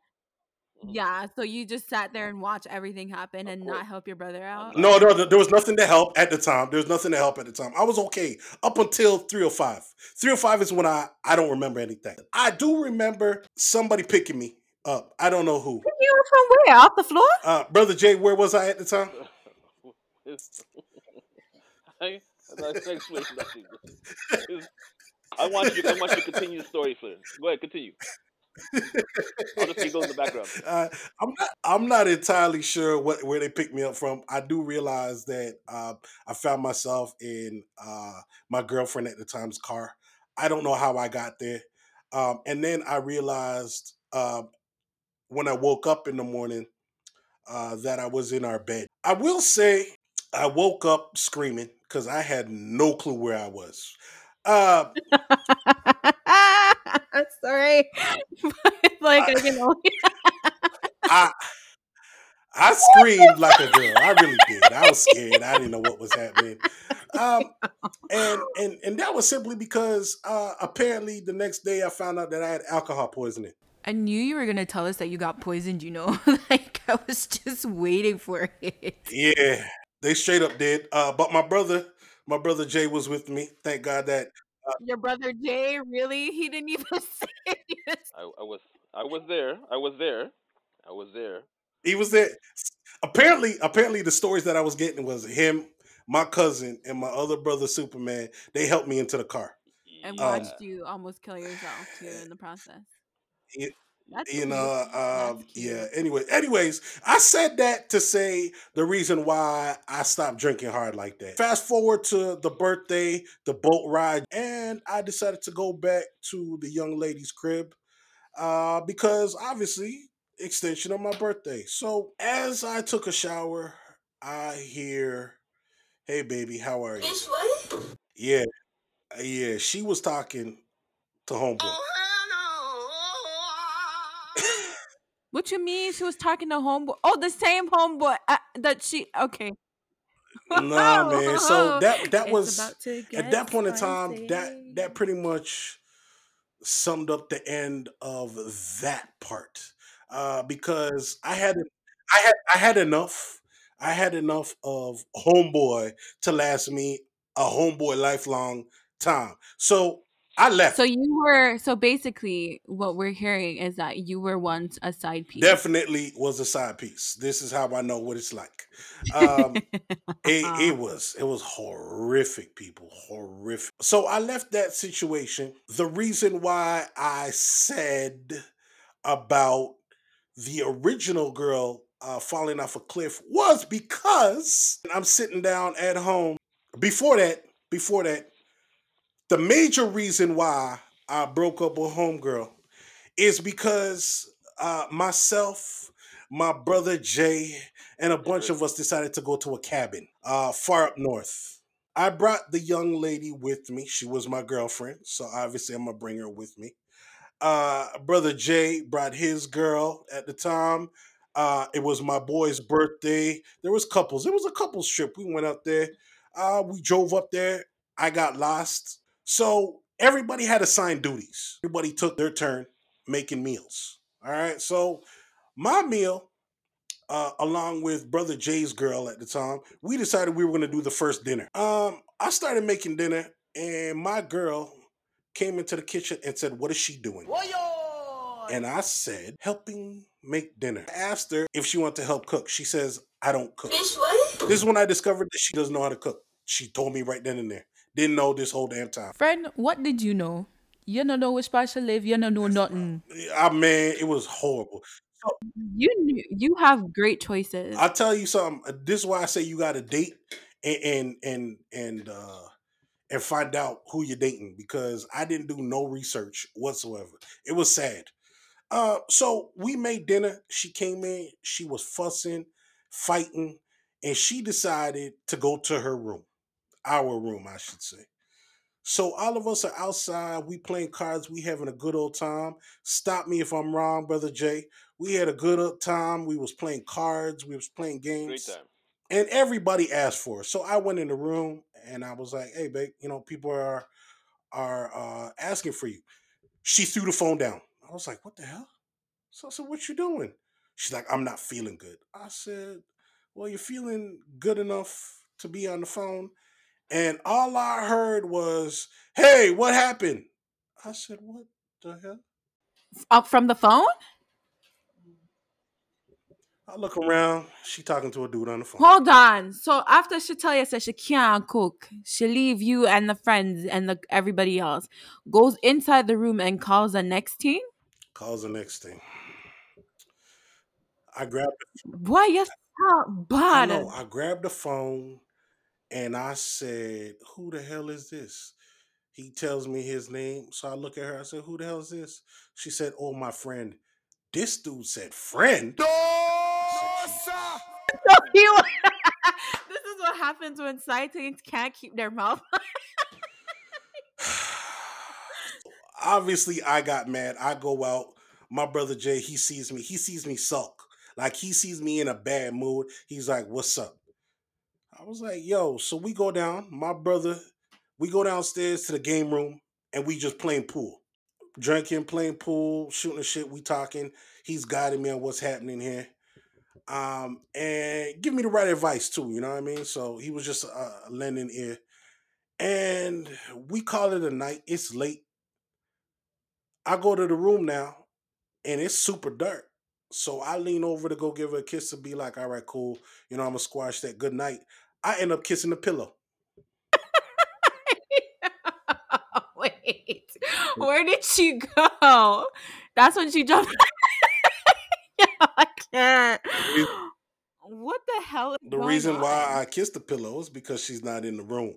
Yeah. So you just sat there and watched everything happen and not help your brother out? No, no, there was nothing to help at the time. There was nothing to help at the time. I was okay up until 305. 305 is when I I don't remember anything. I do remember somebody picking me up. I don't know who. You were from where? Off the floor? Uh, brother Jay, where was I at the time? (laughs) I, I explain (laughs) nothing. I want you. I want you to continue the story, sir. Go ahead, continue. I'll just leave those in the background. (laughs) Uh, I'm not. I'm not entirely sure what where they picked me up from. I do realize that uh, I found myself in uh, my girlfriend at the time's car. I don't know how I got there, um, and then I realized uh, when I woke up in the morning uh, that I was in our bed. I will say I woke up screaming because I had no clue where I was. (laughs) Uh, (laughs) Sorry. (laughs) like I can only (laughs) I I screamed like a girl. I really did. I was scared. I didn't know what was happening. Um, and and and that was simply because uh, apparently the next day I found out that I had alcohol poisoning. I knew you were gonna tell us that you got poisoned. You know, like I was just waiting for it. Yeah, they straight up did. Uh, but my brother, my brother Jay was with me. Thank God that Your brother Jay, really? He didn't even (laughs) say it. I, I was I was there. I was there. I was there. he was there. Apparently, apparently the stories that I was getting was him, my cousin, and my other brother Superman. They helped me into the car. And Yeah. Um, watched you almost kill yourself too in the process. It- That's you know That's um yeah anyway anyways i said that to say the reason why i stopped drinking hard like that. Fast forward to the birthday the boat ride and i decided to go back to the young lady's crib uh because obviously extension of my birthday. So as i took a shower i hear hey baby how are you? Yeah yeah she was talking to homeboy What you mean? She was talking to homeboy. Oh, the same homeboy uh, that she. Okay. (laughs) nah man so that that It's was at that point in time that that pretty much summed up the end of that part uh because i had i had i had enough i had enough of homeboy to last me a homeboy lifelong time so i left. So you were. So basically, what we're hearing is that you were once a side piece. definitely was a side piece. This is how i know what it's like. Um it, it (laughs) was it was horrific people horrific. So i left that situation. The reason why i said about the original girl uh, falling off a cliff was because i'm sitting down at home. Before that before that the major reason why i broke up with homegirl is because uh, myself my brother jay and a bunch of us decided to go to a cabin uh, far up north. I brought the young lady with me. She was my girlfriend, so obviously I'm gonna bring her with me. Uh, brother Jay brought his girl at the time. Uh, it was my boy's birthday. There was couples. It was a couples trip. We went up there. Uh, we drove up there. I got lost. So everybody had assigned duties. Everybody took their turn making meals. All right. So my meal uh, along with brother Jay's girl at the time, we decided we were going to do the first dinner. Um, I started making dinner, and my girl came into the kitchen and said, "What is she doing?" And I said, "Helping make dinner." I asked her if she wanted to help cook. She says, "I don't cook." This is when I discovered that she doesn't know how to cook. She told me right then and there. Didn't know this whole damn time. Friend, what did you know? You don't know which part to live. You don't know nothing. I mean, it was horrible. You knew, you have great choices. I'll tell you something. uh, This is why I say you got to date and and and and uh, and find out who you're dating because I didn't do no research whatsoever. It was sad. Uh, so we made dinner. She came in. She was fussing, fighting, and she decided to go to her room, our room, I should say. So all of us are outside. We playing cards. We having a good old time. Stop me if I'm wrong, brother Jay. We had a good old time. We was playing cards. We was playing Great games time. and everybody asked for it. So I went in the room and I was like, "Hey, babe, you know, people are are uh, asking for you." She threw the phone down. I was like, "What the hell?" So I said, "What you doing?" She's like, "I'm not feeling good." I said, "Well, you're feeling good enough to be on the phone." And all I heard was, "Hey, what happened?" I said, "What the hell?" Up uh, from the phone? I look around. She talking to a dude on the phone. Hold on. So after she tell you that she can't cook, she leave you and the friends and the everybody else, goes inside the room and calls the next team. Calls the next thing. I grabbed. Why you so I know. bad? I grabbed the phone and I said, "Who the hell is this?" He tells me his name, so I look at her. I said, "Who the hell is this?" She said, "Oh, my friend." This dude said, "Friend." Said. You- (laughs) (laughs) this is what happens when side things can't keep their mouth. (laughs) (sighs) Obviously, I got mad. I go out. My brother Jay, he sees me. He sees me sulk. Like he sees me in a bad mood. He's like, "What's up?" I was like, "Yo." So we go down. My brother, we go downstairs to the game room and we just playing pool, drinking, playing pool, shooting the shit. We talking. He's guiding me on what's happening here. Um, and give me the right advice too. You know what I mean? So he was just uh, lending ear. And we call it a night. It's late. I go to the room now and it's super dark. So I lean over to go give her a kiss to be like, all right, cool. You know, I'm gonna squash that good night. I end up kissing the pillow. (laughs) Wait, where did she go? That's when she jumped. (laughs) yeah, I can't. What the hell The reason why? I kissed the pillow is because she's not in the room.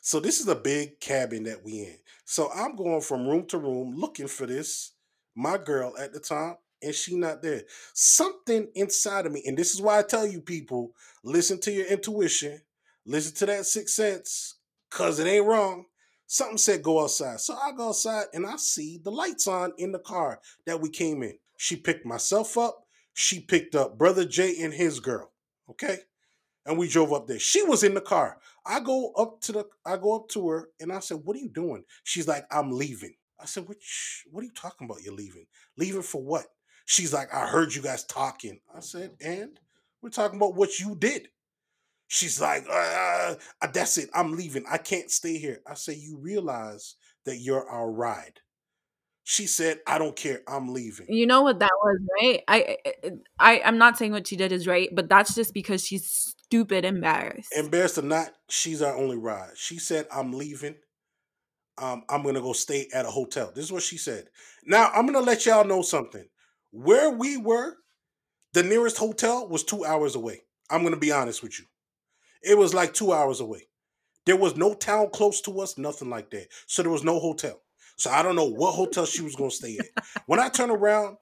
So this is a big cabin that we in. So I'm going from room to room looking for this, my girl at the time, and she not there. Something inside of me, and this is why I tell you people, listen to your intuition, listen to that sixth sense, cause it ain't wrong. Something said go outside. So I go outside and I see the lights on in the car that we came in. She picked myself up. She picked up brother Jay and his girl. Okay and we drove up there. She was in the car. I go up to the I go up to her and I said, "What are you doing?" She's like, "I'm leaving." I said, "What? What are you talking about? You're leaving? Leaving for what?" She's like, "I heard you guys talking." I said, "And we're talking about what you did." She's like, uh, uh, "That's it. I'm leaving. I can't stay here." I say, "You realize that you're our ride." She said, "I don't care. I'm leaving." You know what that was, right? I, I, I, I'm not saying what she did is right, but that's just because she's stupid embarrassed. Embarrassed or not, she's our only ride. She said, I'm leaving. Um, I'm gonna go stay at a hotel. This is what she said. Now I'm gonna let y'all know something. Where we were, the nearest hotel was two hours away. I'm gonna be honest with you. It was like two hours away. There was no town close to us, nothing like that. So there was no hotel. So I don't know what hotel she was gonna stay at. When I turn around,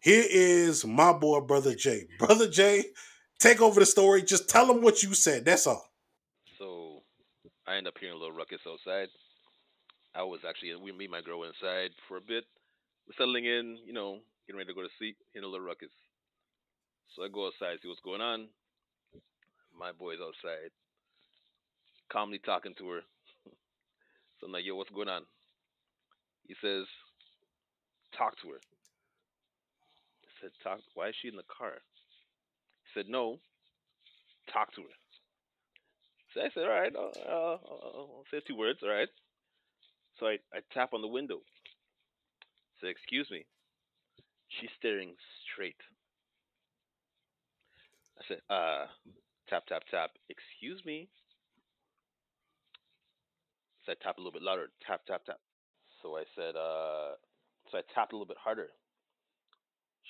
here is my boy, brother Jay. Brother Jay, take over the story. Just tell them what you said. That's all. So I end up hearing a little ruckus outside. I was actually we me my girl inside for a bit. Settling in, you know, getting ready to go to sleep, hearing a little ruckus. So I go outside, see what's going on. My boy's outside, calmly talking to her. (laughs) So I'm like, yo, what's going on? He says, talk to her. I said, talk. Why is she in the car? He said, no, talk to her. So I said, all right, I'll, I'll, I'll say two words, all right. So I, I tap on the window. Say, excuse me. She's staring straight. I said, uh, tap, tap, tap. Excuse me. So I tap a little bit louder. Tap, tap, tap. So I said, uh, so I tapped a little bit harder.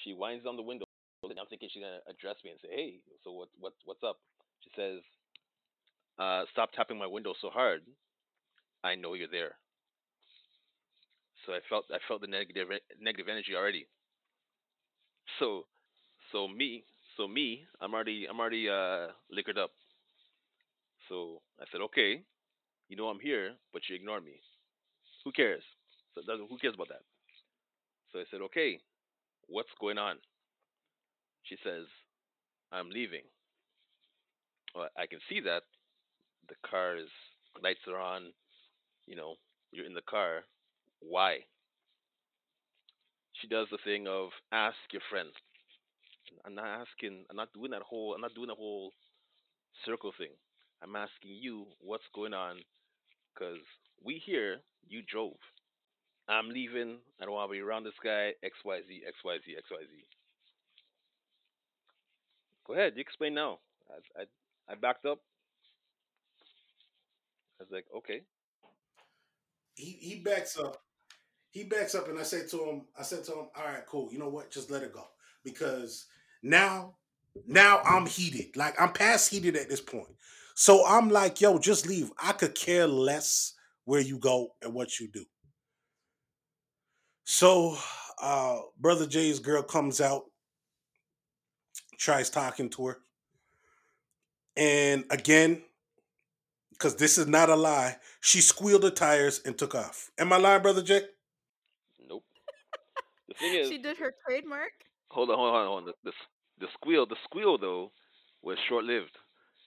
She winds down the window. And I'm thinking she's gonna address me and say, "Hey, so what, what, what's up?" She says, uh, "Stop tapping my window so hard. I know you're there." So I felt, I felt the e- negative energy already. So, so me, so me, I'm already, I'm already uh, liquored up. So I said, "Okay, you know I'm here, but you ignore me. Who cares? So who cares about that?" So I said, "Okay, what's going on?" She says, "I'm leaving." Well, I can see that the car is lights are on. You know, you're in the car. Why? She does the thing of ask your friends. I'm not asking. I'm not doing that whole. I'm not doing the whole circle thing. I'm asking you what's going on, cause we here. You drove. I'm leaving. I don't want to be around this guy. X Y Z X Y Z X Y Z. Go ahead. You explain now. I I, I backed up. I was like, okay. He he backs up. He backs up, and I say to him, I said to him, "All right, cool. You know what? Just let it go because now, now I'm heated. Like I'm past heated at this point. So I'm like, yo, just leave. I could care less where you go and what you do. So, uh, brother Jay's girl comes out, tries talking to her, and again, because this is not a lie, she squealed the tires and took off. Am I lying, brother Jay? The thing is, she did her trademark. hold on, hold on, hold on. The, the, the squeal, the squeal though, was short lived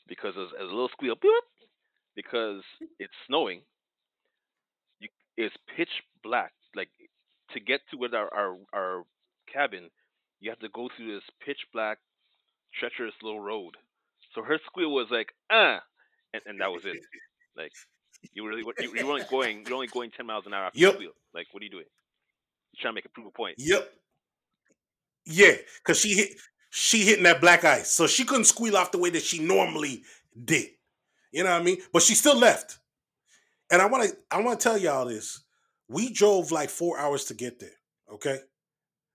because as, a little squeal, because (laughs) it's snowing. You, it's pitch black. Like to get to where our, our our cabin, you have to go through this pitch black, treacherous little road. So her squeal was like, ah, and, and that was it. (laughs) Like you really, you, you were only going, you're only going ten miles an hour after Yep. the squeal. Like what are you doing? You're trying to make a prove a point. Yep. Yeah, because she hit she hitting that black ice. So she couldn't squeal off the way that she normally did. You know what I mean? But she still left. And I want to I want to tell y'all this. We drove like 4 hours to get there, okay?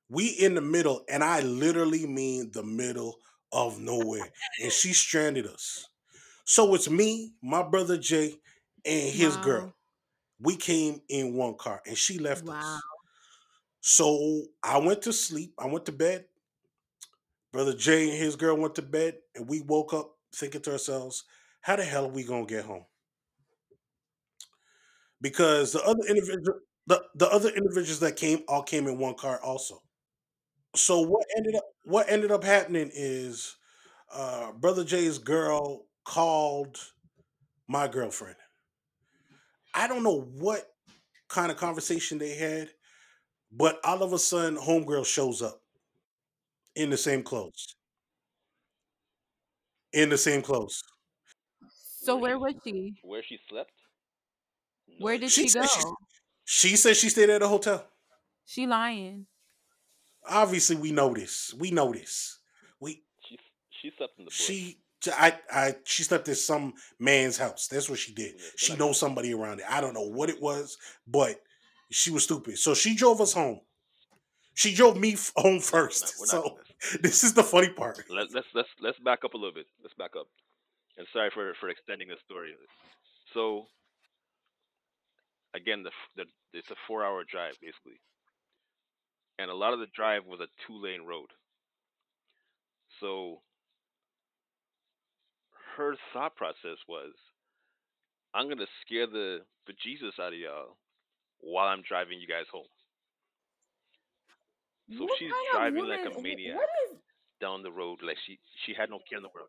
We in the middle and I literally mean the middle of nowhere. And she stranded us. So it's me, my brother Jay, and his Wow. girl. We came in one car and she left Wow. us. So I went to sleep. I went to bed. Brother Jay and his girl went to bed, and we woke up thinking to ourselves, how the hell are we gonna get home? Because the other individual the, the other individuals that came all came in one car also. So what ended up what ended up happening is uh Brother Jay's girl called my girlfriend. I don't know what kind of conversation they had, but all of a sudden homegirl shows up in the same clothes. In the same clothes. So Where where was she? where she slept? No Where did She she said she go? she said she stayed at a hotel. She lying. Obviously, we know this. We know this. We She she slept in the bush. she I I she slept at some man's house. That's what she did. Yeah, She not knows somebody around it. I don't know what it was, but she was stupid. So she drove us home. She drove me f- home No, we're not. first. We're not So (laughs) this. is the funny part. Let, let's let's let's back up a little bit. Let's back up. And sorry for for extending the story. So again, the the it's a four hour drive basically, and a lot of the drive was a two lane road. So her thought process was, I'm gonna scare the bejesus out of y'all while I'm driving you guys home. So What she's kind of driving like a maniac What is? down the road, like she she had no care in the world,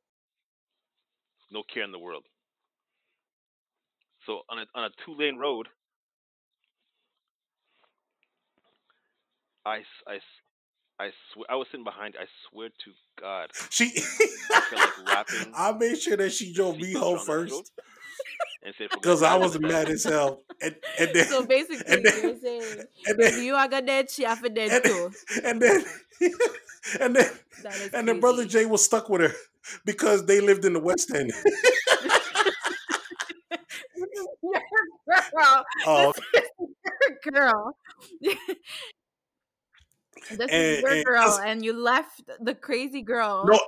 no care in the world. So on a on a two lane road, I s- I s- I swear I was sitting behind. I swear to God, She I felt like (laughs) I made sure that she drove me home around first and said, "For (laughs) because I was mad as hell. And and then So basically, and you're then saying and if then you are gonna dead, she have to dead and, too. and then and then (laughs) and then brother. Jay was stuck with her because they lived in the West End. (laughs) Oh. girl, Oh, this is your girl. this is and your and girl, 'cause- and you left the crazy girl. no,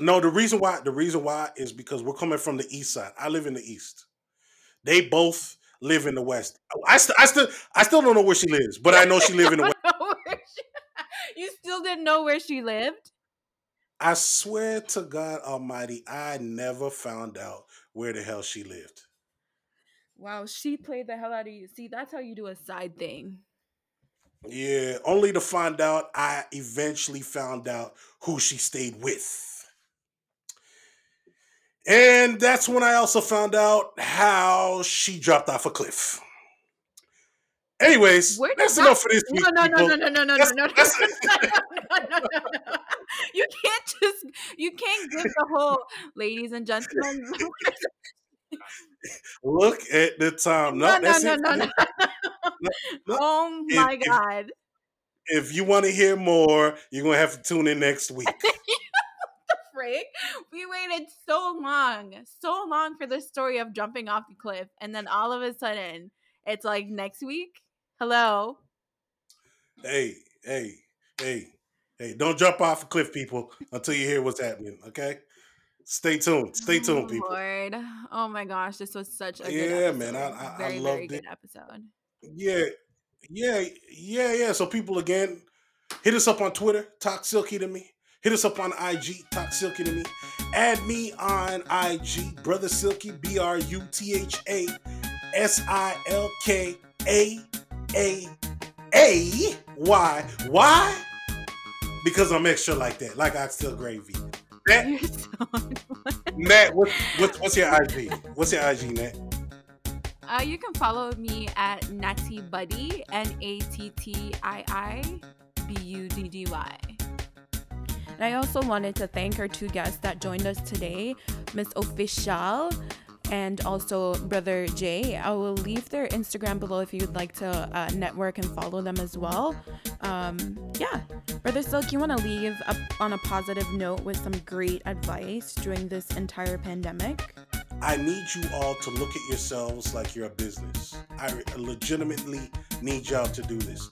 no. The reason why the reason why is because we're coming from the East Side. I live in the East. They both live in the West. I, st- I still I still don't know where she lives, but I know she lives in the (laughs) West. don't know where she- (laughs) you still didn't know where she lived. I swear to God Almighty, I never found out where the hell she lived. Wow, she played the hell out of you. See, that's how you do a side thing. Yeah, only to find out I eventually found out who she stayed with. And that's when I also found out how she dropped off a cliff. Anyways, that's that? enough for this No, no, no, no, no, no, no, no, That's, no, no, that's, no, no, no, no, no. You can't just, you can't give the whole, ladies and gentlemen. look at the time. No, No, no, no, no, no. Oh my if, God. if you want to hear more, you're going to have to tune in next week. Frick. We waited so long, so long for the story of jumping off the cliff. And then all of a sudden, it's like next week. Hello. Hey, hey, hey, hey! Don't jump off a cliff, people, until you hear what's happening. Okay, stay tuned. Stay tuned, Oh people. Lord. Oh my gosh, this was such a good Yeah, man, I. I, I Very, very loved good it. episode. Yeah, yeah, yeah, yeah. So people again, hit us up on Twitter, talk silky to me. Hit us up on IG, talk silky to me. Add me on IG, brother silky, B R U T H A S I L K A A A Y. Why? Because I'm extra like that, like oxtail gravy. Nat, You're so Nat, what, what, what's your IG? What's your IG, Nat? Uh, you can follow me at Natty Buddy, N A T T I I B U D D Y. And I also wanted to thank our two guests that joined us today, Miss Official and also Brother Jay. I will leave their Instagram below if you'd like to uh, network and follow them as well. Um, yeah, Brother Silk, you want to leave up on a positive note with some great advice during this entire pandemic? I need you all to look at yourselves like you're a business. I legitimately need y'all to do this.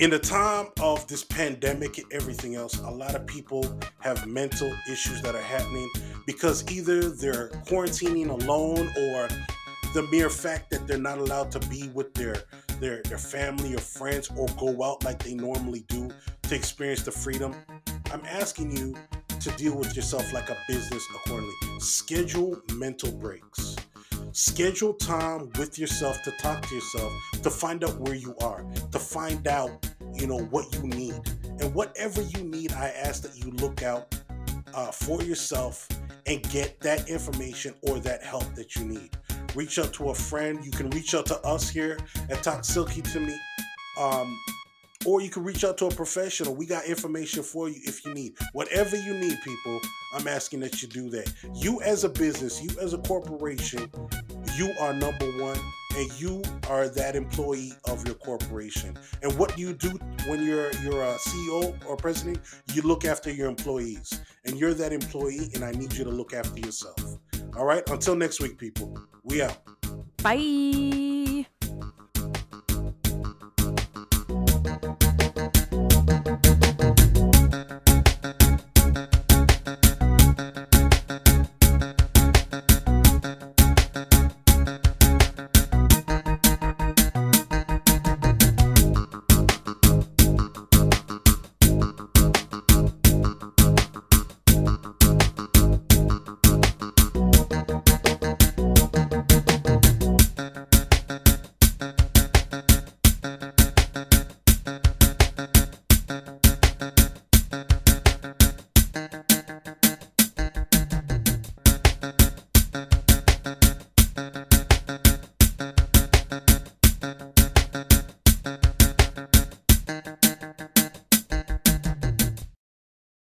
In the time of this pandemic and everything else, a lot of people have mental issues that are happening because either they're quarantining alone or the mere fact that they're not allowed to be with their their, their family or friends or go out like they normally do to experience the freedom. I'm asking you to deal with yourself like a business accordingly. Schedule mental breaks. Schedule time with yourself to talk to yourself, to find out where you are, to find out, you know, what you need. And whatever you need, I ask that you look out uh, for yourself and get that information or that help that you need. Reach out to a friend. You can reach out to us here at Talk Silky to me. Um, or you can reach out to a professional. We got information for you if you need. Whatever you need, people, I'm asking that you do that. You as a business, you as a corporation, you are number one and you are that employee of your corporation. And what do you do when you're you're a CEO or president? You look after your employees. And you're that employee and I need you to look after yourself. All right? Until next week, people. We out. Bye.